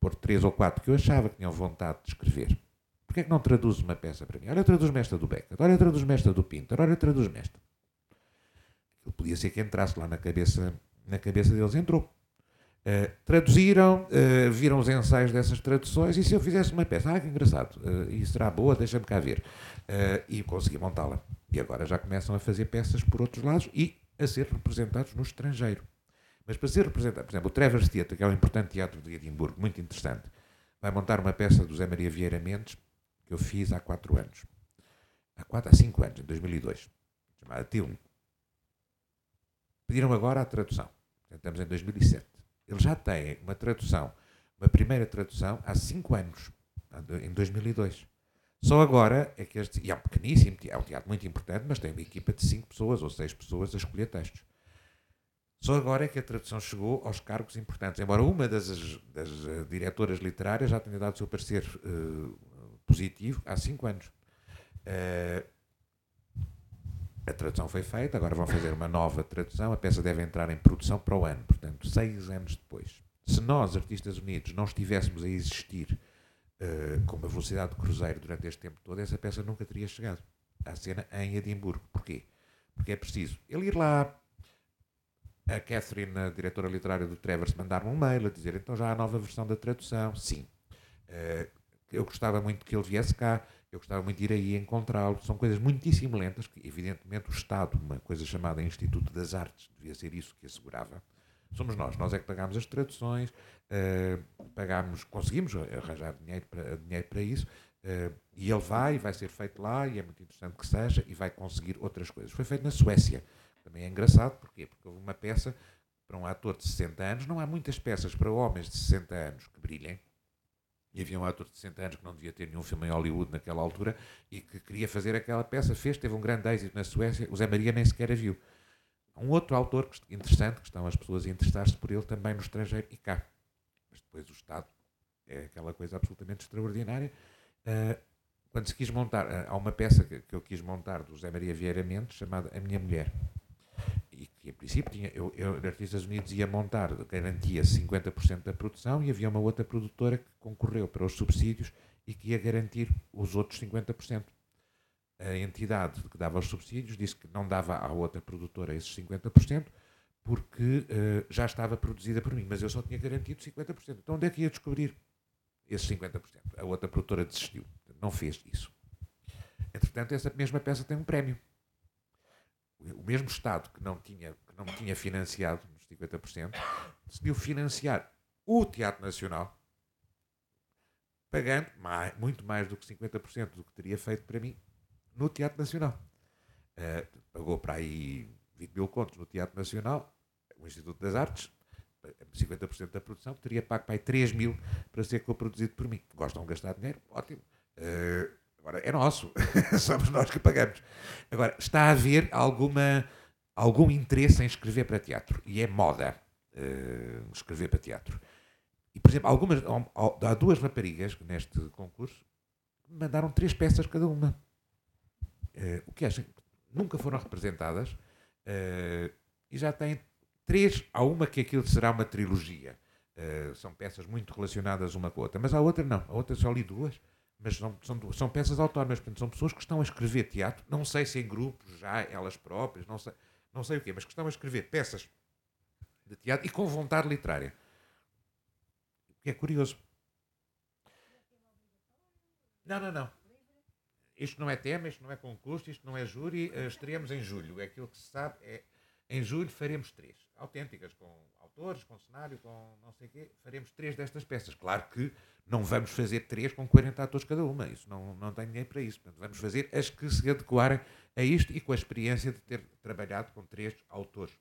Por três ou quatro que eu achava que tinham vontade de escrever. Porquê é que não traduz uma peça para mim? Olha, traduz-me esta do Beckett, olha, traduz-me esta do Pinter, olha, traduz-me esta. Aquilo podia ser que entrasse lá na cabeça, na cabeça deles. Entrou. Uh, traduziram, uh, viram os ensaios dessas traduções e se eu fizesse uma peça, ah, que engraçado, uh, e será boa, deixa-me cá ver. e consegui montá-la. E agora já começam a fazer peças por outros lados e a ser representados no estrangeiro. Mas para ser representado, por exemplo, o Travers Theatre, que é um importante teatro de Edimburgo, muito interessante, vai montar uma peça do Zé Maria Vieira Mendes, que eu fiz há quatro anos. Há, quatro, há cinco anos, em 2002, chamada Tilne. Pediram agora a tradução. Estamos em 2007. Eles já têm uma tradução, uma primeira tradução, há cinco anos, em 2002. Só agora é que este. E é um pequeníssimo, é um teatro muito importante, mas tem uma equipa de cinco pessoas ou seis pessoas a escolher textos. Só agora é que a tradução chegou aos cargos importantes, embora uma das, das uh, diretoras literárias já tenha dado o seu parecer uh, positivo há cinco anos. Uh, a tradução foi feita, agora vão fazer uma nova tradução, a peça deve entrar em produção para o ano, portanto, seis anos depois. Se nós, Artistas Unidos, não estivéssemos a existir com uma velocidade de cruzeiro durante este tempo todo, essa peça nunca teria chegado à cena em Edimburgo. Porquê? Porque é preciso ele ir lá, a Catherine, a diretora literária do Travers, mandar-me um mail a dizer então já há nova versão da tradução. Sim. Uh, eu gostava muito que ele viesse cá, eu gostava muito de ir aí encontrá-lo. São coisas muitíssimo lentas que, evidentemente, o Estado, uma coisa chamada Instituto das Artes, devia ser isso que assegurava. Somos nós, nós é que pagámos as traduções, uh, pagámos, conseguimos arranjar dinheiro para, dinheiro para isso, uh, e ele vai, vai ser feito lá, e é muito interessante que seja, e vai conseguir outras coisas. Foi feito na Suécia. Também é engraçado, porquê? Porque houve uma peça para um ator de 60 anos, não há muitas peças para homens de 60 anos que brilhem, e havia um ator de 60 anos que não devia ter nenhum filme em Hollywood naquela altura e que queria fazer aquela peça, fez, teve um grande êxito na Suécia, o Zé Maria nem sequer a viu. Um outro autor interessante, que estão as pessoas a interessar-se por ele também no estrangeiro e cá. Mas depois o Estado é aquela coisa absolutamente extraordinária. Uh, quando se quis montar, uh, há uma peça que, eu quis montar do Zé Maria Vieira Mendes chamada A Minha Mulher e que, em princípio, tinha, eu, eu, Artistas Unidos ia montar, garantia 50% da produção e havia uma outra produtora que concorreu para os subsídios e que ia garantir os outros 50%. A entidade que dava os subsídios disse que não dava à outra produtora esses 50% porque uh, já estava produzida por mim, mas eu só tinha garantido 50%. Então onde é que ia descobrir esses 50%? A outra produtora desistiu, não fez isso. Entretanto, essa mesma peça tem um prémio o mesmo Estado que não tinha, que não tinha financiado nos 50%, decidiu financiar o Teatro Nacional, pagando mais, muito mais do que 50% do que teria feito para mim no Teatro Nacional. Uh, pagou para aí 20 mil contos no Teatro Nacional, o Instituto das Artes, 50% da produção, teria pago para aí 3 mil para ser co-produzido por mim. Gostam de gastar dinheiro? Ótimo. Uh, Agora, é nosso. Somos nós que pagamos. Agora, está a haver alguma, algum interesse em escrever para teatro. E é moda uh, escrever para teatro. E, por exemplo, algumas, há duas raparigas neste concurso que mandaram três peças cada uma. Uh, o que acham? Nunca foram representadas uh, e já têm três. Há uma que aquilo será uma trilogia. são peças muito relacionadas uma com a outra. Mas há outra não. A outra só li duas mas são, são, peças autónomas, portanto, são pessoas que estão a escrever teatro, não sei se em grupos já, elas próprias, não sei, não sei o quê, mas que estão a escrever peças de teatro e com vontade literária. O que é curioso. Não, não, não. Isto não é tema, isto não é concurso, isto não é júri, uh, estaremos em julho. É aquilo que se sabe é em julho faremos três, autênticas, com autores, com cenário, com não sei o quê, faremos três destas peças. Claro que não vamos fazer três com 40 atores cada uma, isso não, não tem ninguém para isso. Portanto, vamos fazer as que se adequarem a isto e com a experiência de ter trabalhado com três autores.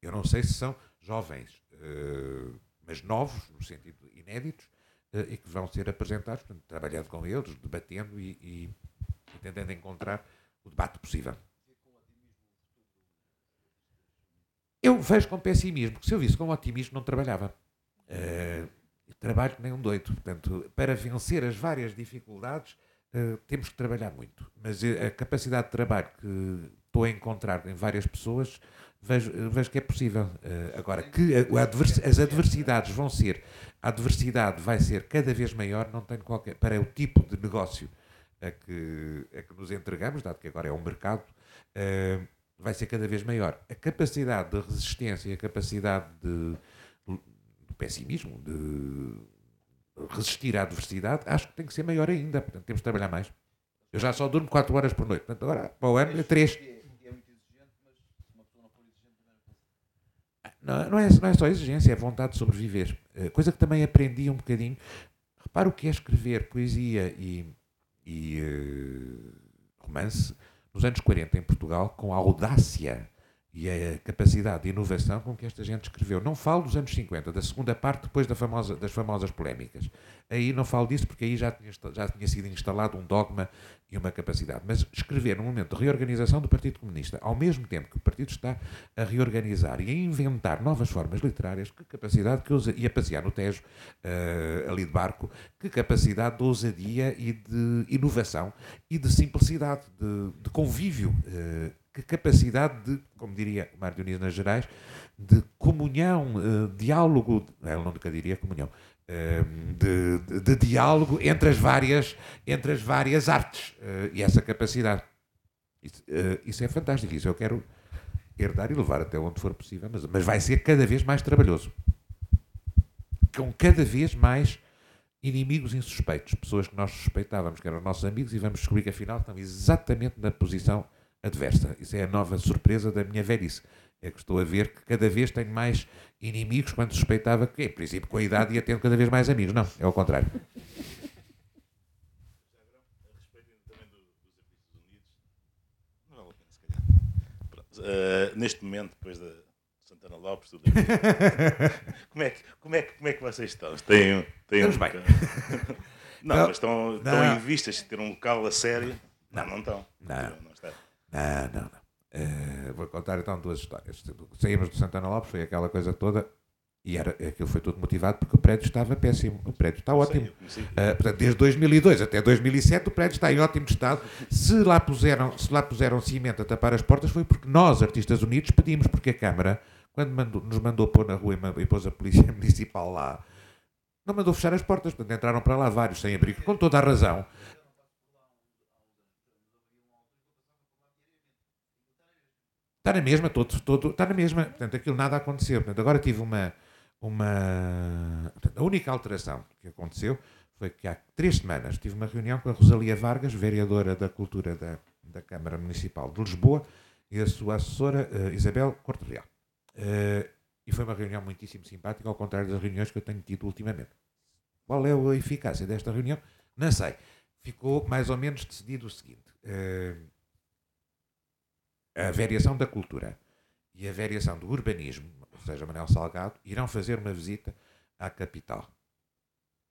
Eu não sei se são jovens, uh, mas novos, no sentido inéditos, uh, e que vão ser apresentados, portanto, trabalhando com eles, debatendo e, e tentando encontrar o debate possível. Eu vejo com pessimismo, porque se eu visse com otimismo não trabalhava. Uh, trabalho que nem um doido. Portanto, para vencer as várias dificuldades, uh, temos que trabalhar muito. Mas a capacidade de trabalho que estou a encontrar em várias pessoas, vejo, vejo que é possível. Uh, agora, que a, as adversidades vão ser, a adversidade vai ser cada vez maior, não tenho qualquer. para o tipo de negócio a que, a que nos entregamos, dado que agora é um mercado. Uh, vai ser cada vez maior. A capacidade de resistência e a capacidade de, de pessimismo, de resistir à adversidade, acho que tem que ser maior ainda. Portanto, temos de trabalhar mais. Eu já só durmo 4 horas por noite. Portanto, agora, para o ano, é 3. Não, não, é, não é só exigência, é vontade de sobreviver. Eh, coisa que também aprendi um bocadinho. Repara o que é escrever poesia e, e uh, romance nos anos 40 em Portugal com a audácia e a capacidade de inovação com que esta gente escreveu. Não falo dos anos 50, da segunda parte depois da famosa, das famosas polémicas. Aí não falo disso porque aí já tinha, já tinha sido instalado um dogma e uma capacidade. Mas escrever num momento de reorganização do Partido Comunista, ao mesmo tempo que o partido está a reorganizar e a inventar novas formas literárias, que capacidade que ousa, e a passear no Tejo, uh, ali de barco, que capacidade de ousadia e de inovação e de simplicidade, de, de convívio. Uh, capacidade de, como diria Mário Dionísio nas Gerais, de comunhão, uh, diálogo, ele nunca diria comunhão, uh, de, de, de, diálogo entre as várias, entre as várias artes uh, e essa capacidade. Isso, isso, é fantástico, isso eu quero, herdar e levar até onde for possível, mas, mas vai ser cada vez mais trabalhoso. Com cada vez mais inimigos insuspeitos, pessoas que nós suspeitávamos que eram nossos amigos e vamos descobrir que afinal estão exatamente na posição adversa. Isso é a nova surpresa da minha velhice. É que estou a ver que cada vez tenho mais inimigos quando suspeitava que, em princípio, com a idade ia tendo cada vez mais amigos. Não, é ao contrário. Uh, neste momento, depois da Santana Lopes, tudo como, é que, como, é que, como é que vocês estão? Têm, têm Estamos um... bem. Não, Não, mas estão, não. estão em vistas de ter um local a sério? Não, não estão. Não. Não está. Não, não, não. Eh, vou contar então duas histórias. Saímos do Santana Lopes, foi aquela coisa toda, e era, aquilo foi tudo motivado porque o prédio estava péssimo. O prédio está ótimo. Eh, portanto, desde 2002 até 2007 o prédio está em ótimo estado. Se lá, puseram, se lá puseram cimento a tapar as portas foi porque nós, Artistas Unidos, pedimos, porque a Câmara, quando mandou- nos mandou pôr na rua e e pôs a Polícia Municipal lá, não mandou fechar as portas. Portanto, entraram para lá vários sem abrigo, com toda a razão. Está na mesma, todo, todo, está na mesma. Portanto, aquilo nada aconteceu. Portanto, agora tive uma. uma portanto, a única alteração que aconteceu foi que há três semanas tive uma reunião com a Rosalia Vargas, vereadora da Cultura da, da Câmara Municipal de Lisboa, e a sua assessora eh, Isabel Corte Real. Eh, e foi uma reunião muitíssimo simpática, ao contrário das reuniões que eu tenho tido ultimamente. Qual é a eficácia desta reunião? Não sei. Ficou mais ou menos decidido o seguinte. eh, a variação da cultura e a variação do urbanismo, ou seja, Manuel Salgado, irão fazer uma visita à capital.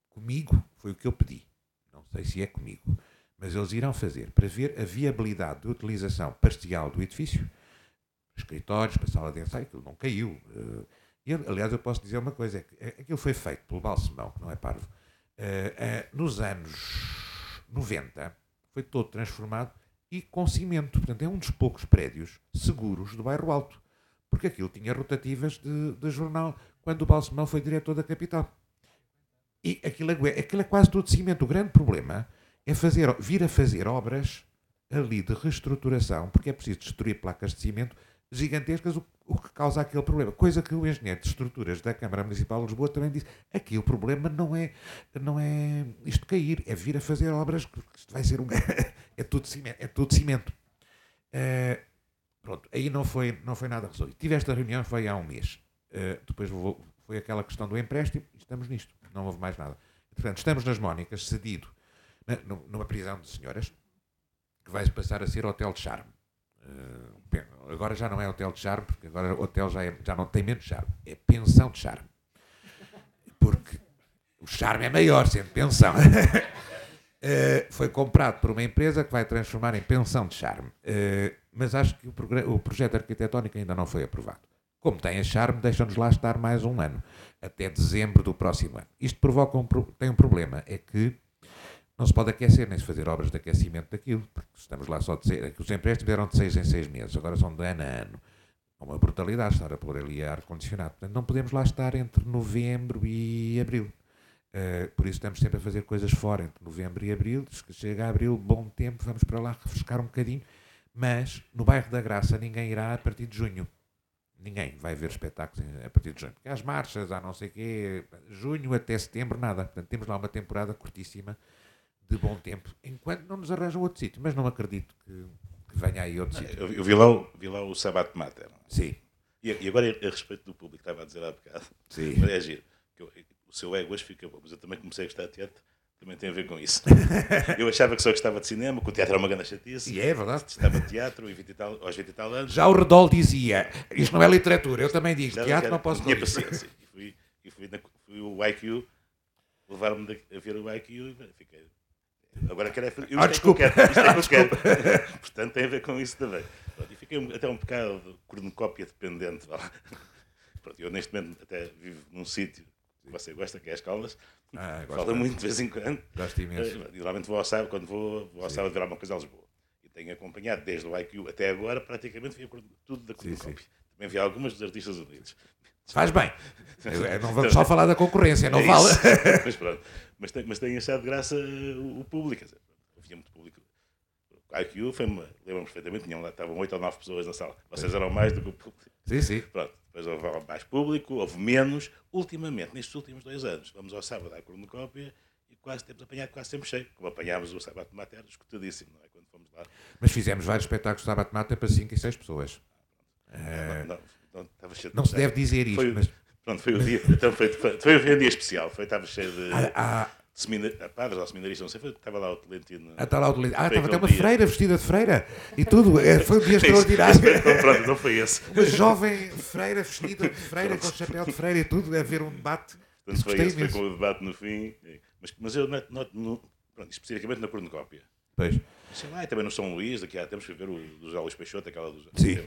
Comigo foi o que eu pedi. Não sei se é comigo, mas eles irão fazer para ver a viabilidade de utilização parcial do edifício, escritórios, para sala de ensaio, aquilo não caiu. eh, aliás, eu posso dizer uma coisa: é eh, aquilo foi feito pelo Balsemão, que não é parvo, eh, eh, nos anos 90, foi todo transformado e com cimento. Portanto, é um dos poucos prédios seguros do bairro Alto. Porque aquilo tinha rotativas de, de jornal quando o Balsemão foi diretor da capital. E aquilo, é- aquilo é quase todo cimento. O grande problema é fazer, vir a fazer obras ali de reestruturação, porque é preciso destruir placas de cimento gigantescas, o, o que causa aquele problema. Coisa que o engenheiro de estruturas da Câmara Municipal de Lisboa também disse. Aqui o problema não é, não é isto cair, é vir a fazer obras que que isto vai ser um. é tudo cimento. É tudo cimento. Eh, pronto, aí não foi, não foi nada resolvido. Tive esta reunião, foi há um mês. Eh, depois vou- foi aquela questão do empréstimo e estamos nisto. Não houve mais nada. Portanto, estamos nas Mónicas, cedido, na- nu- numa prisão de senhoras, que vai passar a ser Hotel de Charme. Pen- agora já não é Hotel de Charme, porque agora o hotel já, é- já não tem menos charme. É pensão de charme. Porque o charme é maior, sendo pensão. Eh, foi comprado por uma empresa que vai transformar em pensão de charme. Eh, mas acho que o, o projeto arquitetónico ainda não foi aprovado. Como tem a charme, deixam-nos lá estar mais um ano, até dezembro do próximo ano. Isto provoca um, tem um problema, é que não se pode aquecer nem se fazer obras de aquecimento daquilo, porque estamos lá só de seis, os empréstimos eram de seis em seis meses, agora são de ano a ano. É uma brutalidade estar a pôr ali ar-condicionado. Portanto, não podemos lá estar entre novembro e abril. Uh, por isso estamos sempre a fazer coisas fora entre novembro e abril. Chega a abril, bom tempo, vamos para lá refrescar um bocadinho. Mas no bairro da Graça ninguém irá a partir de junho. Ninguém vai ver espetáculos a partir de junho. Porque há as marchas, há não sei o quê. Junho até setembro, nada. Portanto, temos lá uma temporada curtíssima de bom tempo. Enquanto não nos arranjam outro sítio. Mas não acredito que, que venha aí outro sítio. Eu, vi, lá, o- vi lá o Sabat Mater. Sim. E, agora, a respeito do público, estava a dizer há bocado. Sim. Mas é giro. eu- o seu ego hoje fica bom, mas eu também comecei a gostar de teatro. Também tem a ver com isso. eu achava que só gostava de cinema, que o teatro era uma grande chatice. E é verdade. Gostava de teatro e 20 e tal, aos 20 e tal anos. Já o Redol dizia, isto não é literatura, eu também digo, teatro não posso tinha paciência. E fui, e fui, na, fui o IQ, levaram-me a ver o IQ e fiquei. Agora quero é fazer. Ah, é que eu quero, é que eu Desculpa. quero. Portanto, tem a ver com isso também. Pronto, e fiquei até um bocado cornucópia dependente. Pronto, eu neste momento até vivo num sítio você gosta, que é as Caldas. Ah, Fala muito. de vez em quando. Gosto imenso. Eh, E normalmente vou ao sábado, quando vou, vou ao Sim. sábado ver alguma coisa a Lisboa. E tenho acompanhado desde o IQ até agora, praticamente vi tudo da cornucópia. Também vi algumas dos artistas unidos. Faz bem. Não vamos só falar da concorrência, não É vale. mas pronto. Mas, tem- mas tenho achado graça eh, o, o público. Quer dizer, havia muito público. IQ foi uma. Lembro-me perfeitamente, tinham lá, estavam oito ou nove pessoas na sala. Vocês eram mais do que o público. Sim, sim. Pronto. Depois houve mais público, houve menos. Ultimamente, nestes últimos dois anos, vamos ao sábado à cornucópia e quase temos apanhado quase sempre cheio. Como apanhámos o sábado de matéria, escutadíssimo, não é? Quando fomos lá. Mas fizemos vários espetáculos de sábado de mata para 5 e 6 pessoas. Não, não, não, estava cheio não se deve dizer isto, Foi, mas Pronto, foi o dia. Então foi, foi, foi um dia especial. Foi, estava cheio de. Ah, ah. De semina- ah, padres ou seminaristas, não sei. Foi, estava lá o Tolentino. Ah, está lá o delírio. Ah, estava até uma dia. freira vestida de freira e tudo. É, Foi um dia extraordinário. pronto, não foi esse. Uma jovem freira vestida de freira com chapéu de freira e tudo, a ver um debate. Portanto, foi, esse, foi com o debate no fim. Mas, mas eu noto, noto no, pronto, especificamente na cornucópia. Pois. Sei lá, e também no São Luís, daqui há tempos fui ver o do José Luís Peixoto, aquela do Sim.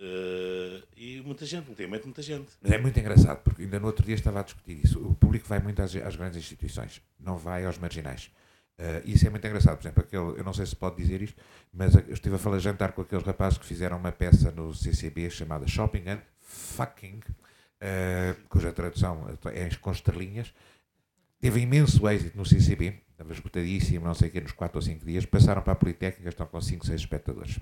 Eh, e muita gente, ultimamente muita gente. Mas é muito engraçado, porque ainda no outro dia estava a discutir isso. O público vai muito às, às grandes instituições, não vai aos marginais. Eh, isso é muito engraçado. Por exemplo, aquele, eu não sei se pode dizer isto, mas eu estive a falar jantar com aqueles rapazes que fizeram uma peça no CCB chamada Shopping and Fucking, eh, cuja tradução é com estrelinhas. Teve imenso êxito no CCB, estava esgotadíssimo, não sei o quê, nos 4 ou 5 dias. Passaram para a Politécnica, estão com 5, 6 espectadores.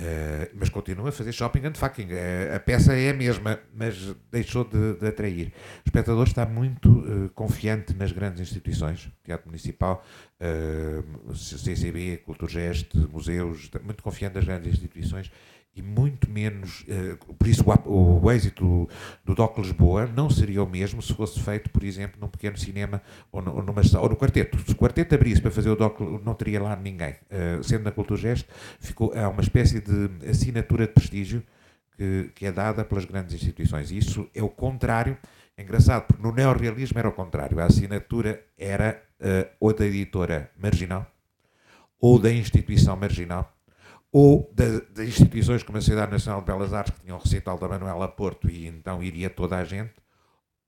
Eh, mas continua a fazer shopping and fucking. Eh, a peça é a mesma, mas deixou de, de atrair. O espectador está muito eh, confiante nas grandes instituições, Teatro Municipal, CCB, Culturgest, museus, muito confiante nas grandes instituições e muito menos. eh, por isso, o, o, êxito do, do DOC Lisboa não seria o mesmo se fosse feito, por exemplo, num pequeno cinema ou, no, ou numa, ou no quarteto. Se o quarteto abrisse para fazer o DOC, não teria lá ninguém. Eh, sendo na Culturgest, ficou, há uma espécie de assinatura de prestígio que, que é dada pelas grandes instituições. E isso é o contrário. É engraçado, porque no neorrealismo era o contrário. A assinatura era eh, ou da editora marginal, ou da instituição marginal, ou da- de instituições como a Sociedade Nacional de Belas Artes, que tinham o recital da Manuela Porto, e então iria toda a gente,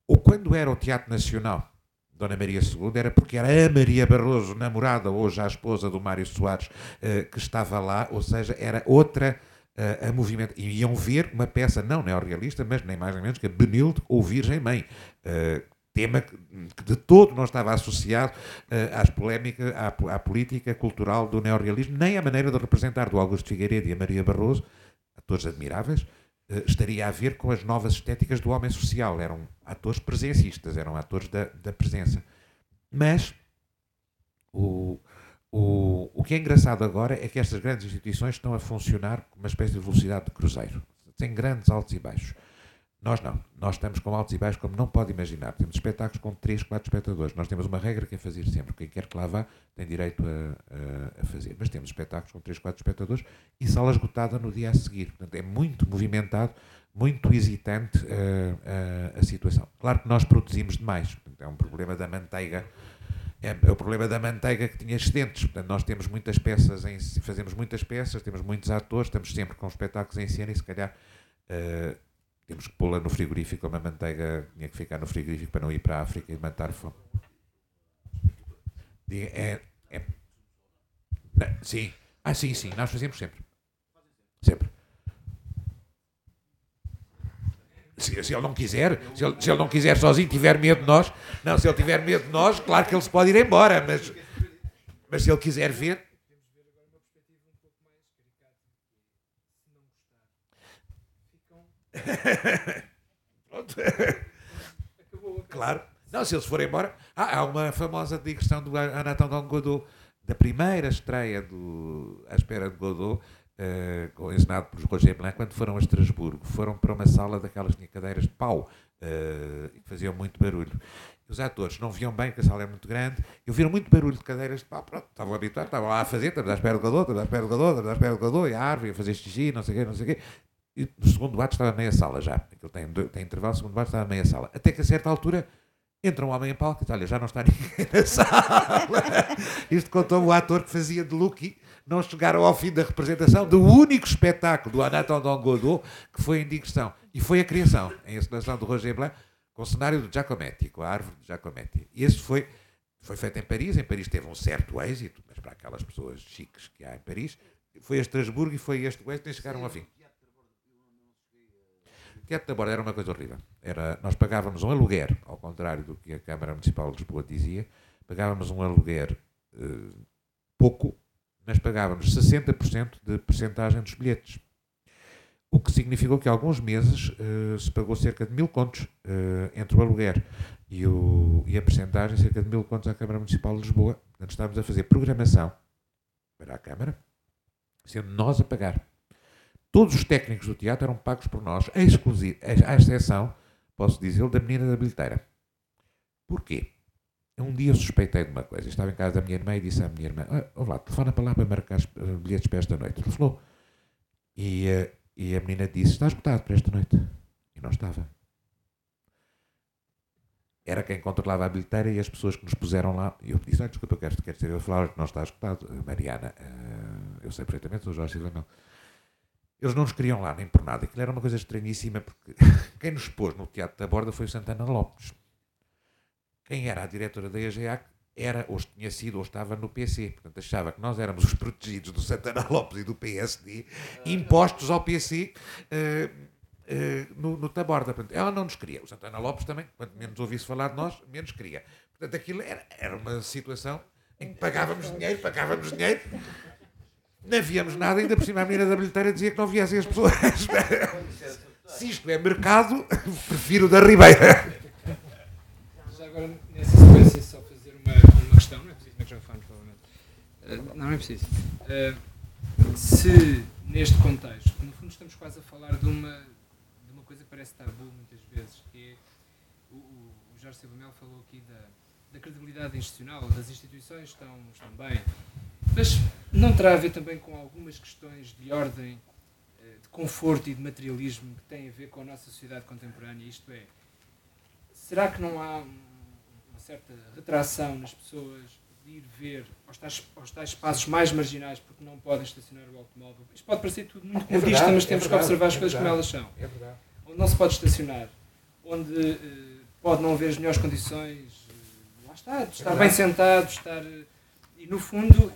ou quando era o Teatro Nacional, Dona Maria II, era porque era a Maria Barroso, namorada, hoje a esposa do Mário Soares, eh, que estava lá, ou seja, era outra eh, a movimento. E iam ver uma peça não neorrealista, mas nem mais nem menos que a Benilde ou Virgem Mãe. Tema que de todo não estava associado eh, às polémicas, à, à política cultural do neorrealismo, nem à maneira de representar do Augusto Figueiredo e a Maria Barroso, atores admiráveis, eh, estaria a ver com as novas estéticas do homem social. Eram atores presencistas, eram atores da, da presença. Mas o, o, o que é engraçado agora é que estas grandes instituições estão a funcionar com uma espécie de velocidade de cruzeiro. Tem grandes altos e baixos. Nós não. Nós estamos com altos e baixos como não pode imaginar. Temos espetáculos com 3, 4 espectadores. Nós temos uma regra que é fazer sempre. Quem quer que lá vá tem direito a, a- fazer. Mas temos espetáculos com 3, 4 espectadores e sala esgotada no dia a seguir. Portanto, é muito movimentado, muito hesitante eh, a, a situação. Claro que nós produzimos demais. Portanto, é um problema da manteiga. É, é o problema da manteiga que tinha excedentes. Portanto, nós temos muitas peças, em, fazemos muitas peças, temos muitos atores, estamos sempre com espetáculos em cena e se calhar eh, temos que pô-la no frigorífico, como a manteiga tinha que ficar no frigorífico para não ir para a África e matar fome. É, é, não, sim. Ah, sim, sim, nós fazemos sempre. Sempre. Se, se ele não quiser, se ele, se ele não quiser sozinho, tiver medo de nós, não, se ele tiver medo de nós, claro que ele se pode ir embora, mas, mas se ele quiser ver, Pronto. Claro. Não, se eles forem embora. Ah, há uma famosa digressão do Anatole Godot, da primeira estreia do À Espera de Godot, eh, com- ensinado por Roger Blanc, quando foram a Estrasburgo. Foram para uma sala daquelas que cadeiras de pau eh, e que faziam muito barulho. Os atores não viam bem, porque a sala é muito grande, e ouviram muito barulho de cadeiras de pau. Pronto, estavam habituados, estavam lá a fazer, estamos à espera do Godot, estamos à espera do Godot, estamos à espera do Godot, e a árvore, a fazer xixi, não sei o quê, não sei o quê. E segundo ato estava meia sala já. Aquilo tem, tem intervalo, o segundo ato estava meia sala. Até que a certa altura entra um homem em palco e diz: Olha, já não está ninguém na sala. Isto contou o ator que fazia de Lucky. Não chegaram ao fim da representação do único espetáculo do Anatole Godot que foi em digressão. E foi a criação, em encenação do Roger Blanc, com o cenário do Giacometti, com a árvore de Giacometti. E esse foi, foi feito em Paris. Em Paris teve um certo êxito, mas para aquelas pessoas chiques que há em Paris. Foi a Estrasburgo e foi este o êxito e chegaram ao fim. Teatro da Borda era uma coisa horrível. Era, nós pagávamos um aluguer, ao contrário do que a Câmara Municipal de Lisboa dizia, pagávamos um aluguer eh, pouco mas pagávamos 60% de percentagem dos bilhetes. O que significou que alguns meses uh, se pagou cerca de mil contos uh, entre o aluguer e, o, e a percentagem, cerca de mil contos à Câmara Municipal de Lisboa. Portanto, estávamos a fazer programação para a Câmara, sendo nós a pagar. Todos os técnicos do teatro eram pagos por nós, à exceção, posso dizer, da menina da bilheteira. Porquê? Um dia suspeitei de uma coisa. Estava em casa da minha irmã e disse à minha irmã: oh, lá, telefona para lá para marcar bilhetes para esta noite. Ele falou. E, uh, e a menina disse: Está esgotado para esta noite. E não estava. Era quem controlava a bilheteira e as pessoas que nos puseram lá. E eu disse: ah, Desculpa, eu quero, quero ser eu a falar que não está esgotado. Mariana, uh, eu sei perfeitamente, sou Jorge Silva Mel. Eles não nos queriam lá, nem por nada. Aquilo era uma coisa estranhíssima, porque quem nos pôs no Teatro da Borda foi o Santana Lopes. Quem era a diretora da EGEAC era, ou tinha sido, ou estava no PC. Portanto, achava que nós éramos os protegidos do Santana Lopes e do PSD, impostos ao PC uh, uh, no, no Taborda. Portanto, ela não nos queria. O Santana Lopes também, quanto menos ouvisse falar de nós, menos queria. Portanto, aquilo era, era uma situação em que pagávamos dinheiro, pagávamos dinheiro, não víamos nada, ainda por cima a menina da bilheteira dizia que não viessem as pessoas. Se isto é mercado, prefiro da Ribeira. Já agora, nessa sequência, só fazer uma, uma questão, não é preciso microfone, provavelmente. Uh, não, não é preciso. Uh, se, neste contexto, no fundo estamos quase a falar de uma, de uma coisa que parece tabu muitas vezes, que é, o, o Jorge Silva Mel falou aqui da, da credibilidade institucional, das instituições estão, estão bem, mas não terá a ver também com algumas questões de ordem de conforto e de materialismo que têm a ver com a nossa sociedade contemporânea, isto é, será que não há uma certa retração nas pessoas de ir ver aos tais, aos tais espaços mais marginais porque não podem estacionar o automóvel? Isto pode parecer tudo muito É comodista, mas é temos que verdade, observar as é coisas como verdade, elas são. é verdade. Onde não se pode estacionar, onde eh, pode não haver as melhores condições, eh, lá está, de estar É bem verdade. sentado, de estar. eh, e no fundo,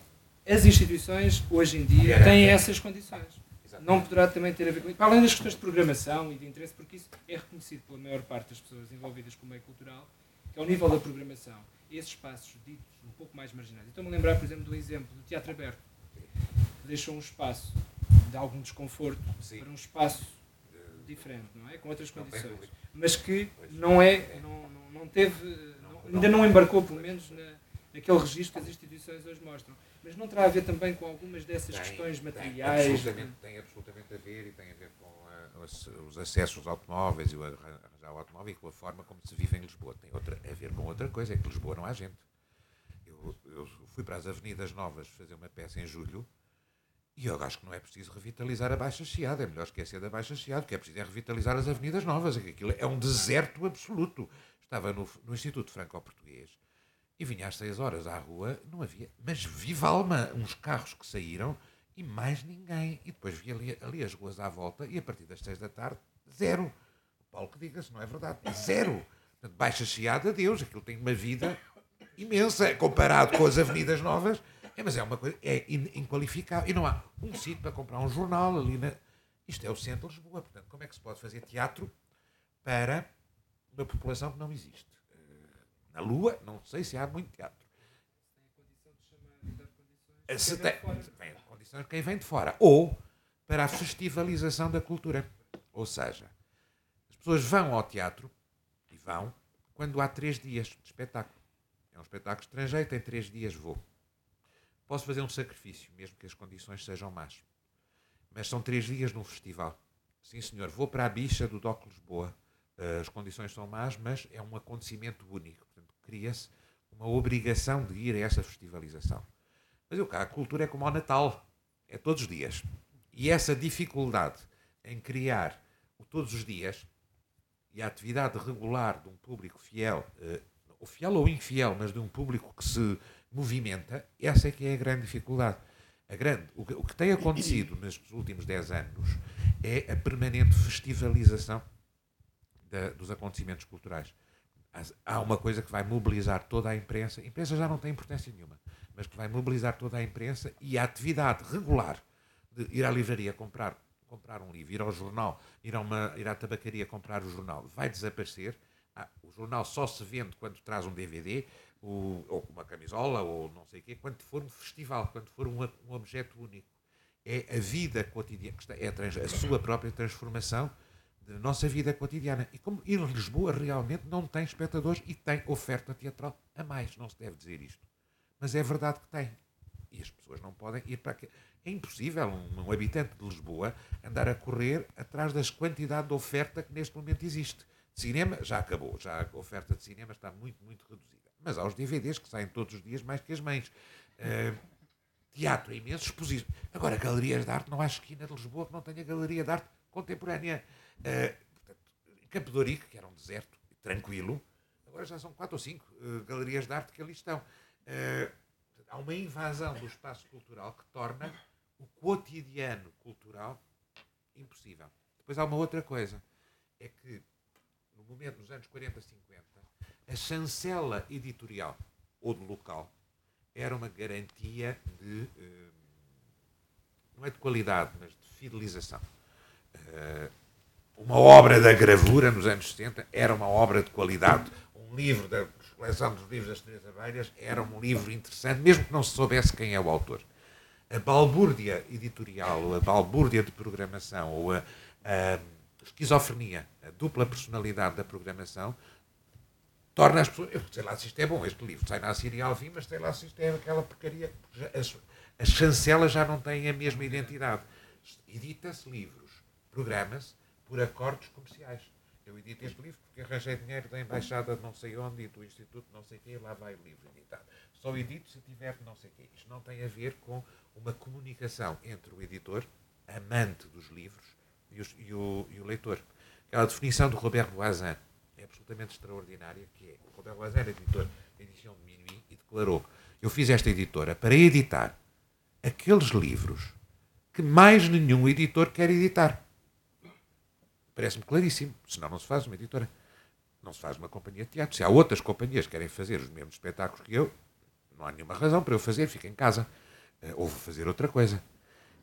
as instituições hoje em dia têm essas condições. Não poderá também ter a ver com isso. Para além das questões de programação e de interesse, porque isso é reconhecido pela maior parte das pessoas envolvidas com o meio cultural, que ao nível da programação, esses espaços ditos um pouco mais marginais. Estou-me a lembrar, por exemplo, do exemplo do Teatro Aberto, que deixou um espaço de algum desconforto para um espaço diferente, não é? Com outras condições. Mas que não é, não, não, não teve, não- ainda não embarcou, pelo menos, na, naquele registro que as instituições hoje mostram. Mas não terá a ver também com algumas dessas Tem- questões tem materiais? absolutamente, tem absolutamente a ver e tem a ver com ah, os, os acessos aos automóveis e o arran- arranjar o automóvel e com a forma como se vive em Lisboa. Tem outra, a ver com outra coisa, é que Lisboa não há gente. Eu, eu fui para as Avenidas Novas fazer uma peça em julho e eu acho que não é preciso revitalizar a Baixa Chiada, é melhor esquecer da Baixa Chiada, que é preciso é revitalizar as Avenidas Novas, é aquilo é um deserto absoluto. Estava no, no Instituto Franco-Português e vinha às 6 horas à rua, não havia, mas viva alma, uns carros que saíram e mais ninguém. E depois vi ali, ali as ruas à volta e a partir das 6 da tarde, zero. O Paulo que diga-se, não é verdade? Zero. Portanto, Baixa Chiada, Deus, aquilo tem uma vida imensa comparado com as avenidas novas. É, mas é uma coisa, é in- inqualificável. E não há um sítio para comprar um jornal ali na. Isto é o centro de Lisboa. Portanto, como é que se pode fazer teatro para uma população que não existe? Na Lua, não sei se há muito teatro. Se tem, tem condições quem vem de fora. Ou para a festivalização da cultura. Ou seja, as pessoas vão ao teatro e vão quando há três dias de espetáculo. É um espetáculo estrangeiro, tem três dias, vou. Posso fazer um sacrifício, mesmo que as condições sejam más. Mas são três dias num festival. Sim, senhor, vou para a bicha do DOC Lisboa. Eh, As condições são más, mas é um acontecimento único. Cria-se uma obrigação de ir a essa festivalização. Mas eu cá, a cultura é como ao Natal. É todos os dias. E essa dificuldade em criar o todos os dias e a atividade regular de um público fiel, eh, ou fiel ou infiel, mas de um público que se movimenta, essa é que é a grande dificuldade. A grande, o, que, o que tem acontecido nestes últimos 10 anos é a permanente festivalização da- dos acontecimentos culturais. Há- uma coisa que vai mobilizar toda a imprensa, a imprensa já não tem importância nenhuma, mas que vai mobilizar toda a imprensa e a atividade regular de ir à livraria comprar, comprar um livro, ir ao jornal, ir, a uma, ir à tabacaria comprar o jornal, vai desaparecer, Ah, o jornal só se vende quando traz um DVD, ou uma camisola, ou não sei o quê, quando for um festival, quando for um, um objeto único. É a vida cotidiana, é a, trans, a sua própria transformação da nossa vida cotidiana. E como a Lisboa realmente não tem espectadores e tem oferta teatral a mais, não se deve dizer isto. Mas é verdade que tem. E as pessoas não podem ir para aqui. É impossível um, um, habitante de Lisboa andar a correr atrás das quantidade de oferta que neste momento existe. Cinema já acabou, já a oferta de cinema está muito, muito reduzida. Mas há os DVDs que saem todos os dias mais que as mães. Uh, teatro é imenso, exposição. Agora, galerias de arte, não há esquina de Lisboa que não tenha galeria de arte contemporânea. Uh, portanto, Campo de Ourique, que era um deserto tranquilo, agora já são quatro ou cinco uh, galerias de arte que ali estão. Uh, há uma invasão do espaço cultural que torna o cotidiano cultural impossível. Depois há uma outra coisa, é que no momento dos anos 40, 50, a chancela editorial ou do local era uma garantia de não é de qualidade, mas de fidelização. Uma obra da gravura nos anos 70 era uma obra de qualidade. Um livro da coleção dos livros das Três Abelhas era um livro interessante, mesmo que não se soubesse quem é o autor. A balbúrdia editorial, ou a balbúrdia de programação, ou a, a esquizofrenia, a dupla personalidade da programação, torna as pessoas. Eu sei lá se isto é bom, este livro sai na Síria ao fim, mas sei lá se isto é aquela porcaria. As, as chancelas já não têm a mesma identidade. Edita-se livros, programa-se por acordos comerciais. Eu edito este livro porque arranjei dinheiro da embaixada de não sei onde e do instituto não sei quê, lá vai o livro editado. Só edito se tiver não sei quê. Isto não tem a ver com uma comunicação entre o editor, amante dos livros, e, os, e, o, e o, leitor. Aquela definição do Robert Voisin é absolutamente extraordinária, que é, o Robert Voisin era editor da edição de Minuit e declarou, eu fiz esta editora para editar aqueles livros que mais nenhum editor quer editar. Parece-me claríssimo, senão não se faz uma editora. Não se faz uma companhia de teatro. Se há outras companhias que querem fazer os mesmos espetáculos que eu, não há nenhuma razão para eu fazer, fico em casa. Ou vou fazer outra coisa.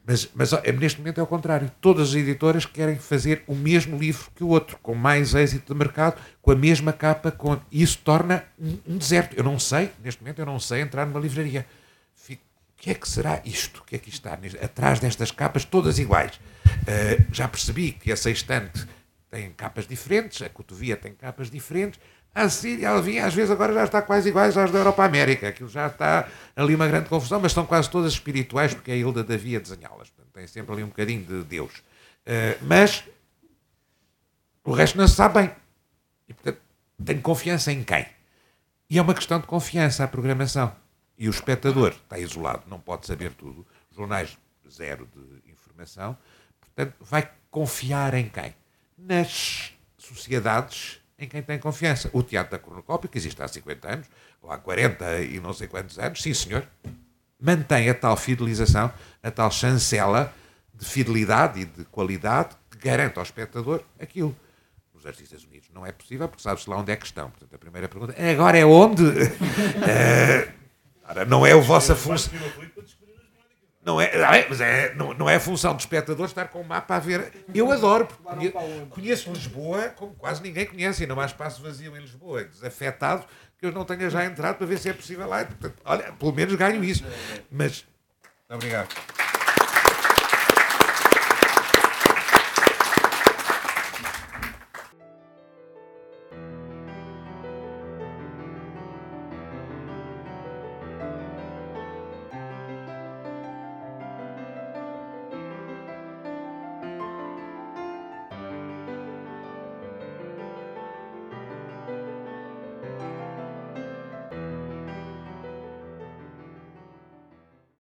Mas, mas neste momento é o contrário. Todas as editoras querem fazer o mesmo livro que o outro, com mais êxito de mercado, com a mesma capa. Com... Isso torna um, um deserto. Eu não sei, neste momento, eu não sei entrar numa livraria. Fico, o que é que será isto? O que é que está atrás destas capas, todas iguais? Uh, já percebi que essa estante tem capas diferentes, a cotovia tem capas diferentes. A Síria, a Alvinha, às vezes agora já está quase iguais às da Europa América. Aquilo já está ali uma grande confusão, mas são quase todas espirituais, porque a Hilda Davi a desenhá-las. Tem sempre ali um bocadinho de Deus. Uh, mas o resto não se sabe bem. E, portanto, tenho confiança em quem? E é uma questão de confiança a programação. E o espectador está isolado, não pode saber tudo. Jornais, zero de informação. Portanto, vai confiar em quem? Nas sociedades em quem tem confiança. O Teatro da Cornucópia, que existe há 50 anos, ou há 40 e não sei quantos anos, sim senhor, mantém a tal fidelização, a tal chancela de fidelidade e de qualidade que garante ao espectador aquilo. Nos Artistas Unidos não é possível, porque sabe-se lá onde é que estão. Portanto, a primeira pergunta é agora é onde? uh, não é a vossa função. Não é, mas é, não, não é função do espectador estar com o mapa a ver. Eu adoro, porque conheço Lisboa como quase ninguém conhece, e não há espaço vazio em Lisboa, desafetado, que eu não tenha já entrado para ver se é possível lá. Portanto, olha, pelo menos ganho isso. Mas. Obrigado.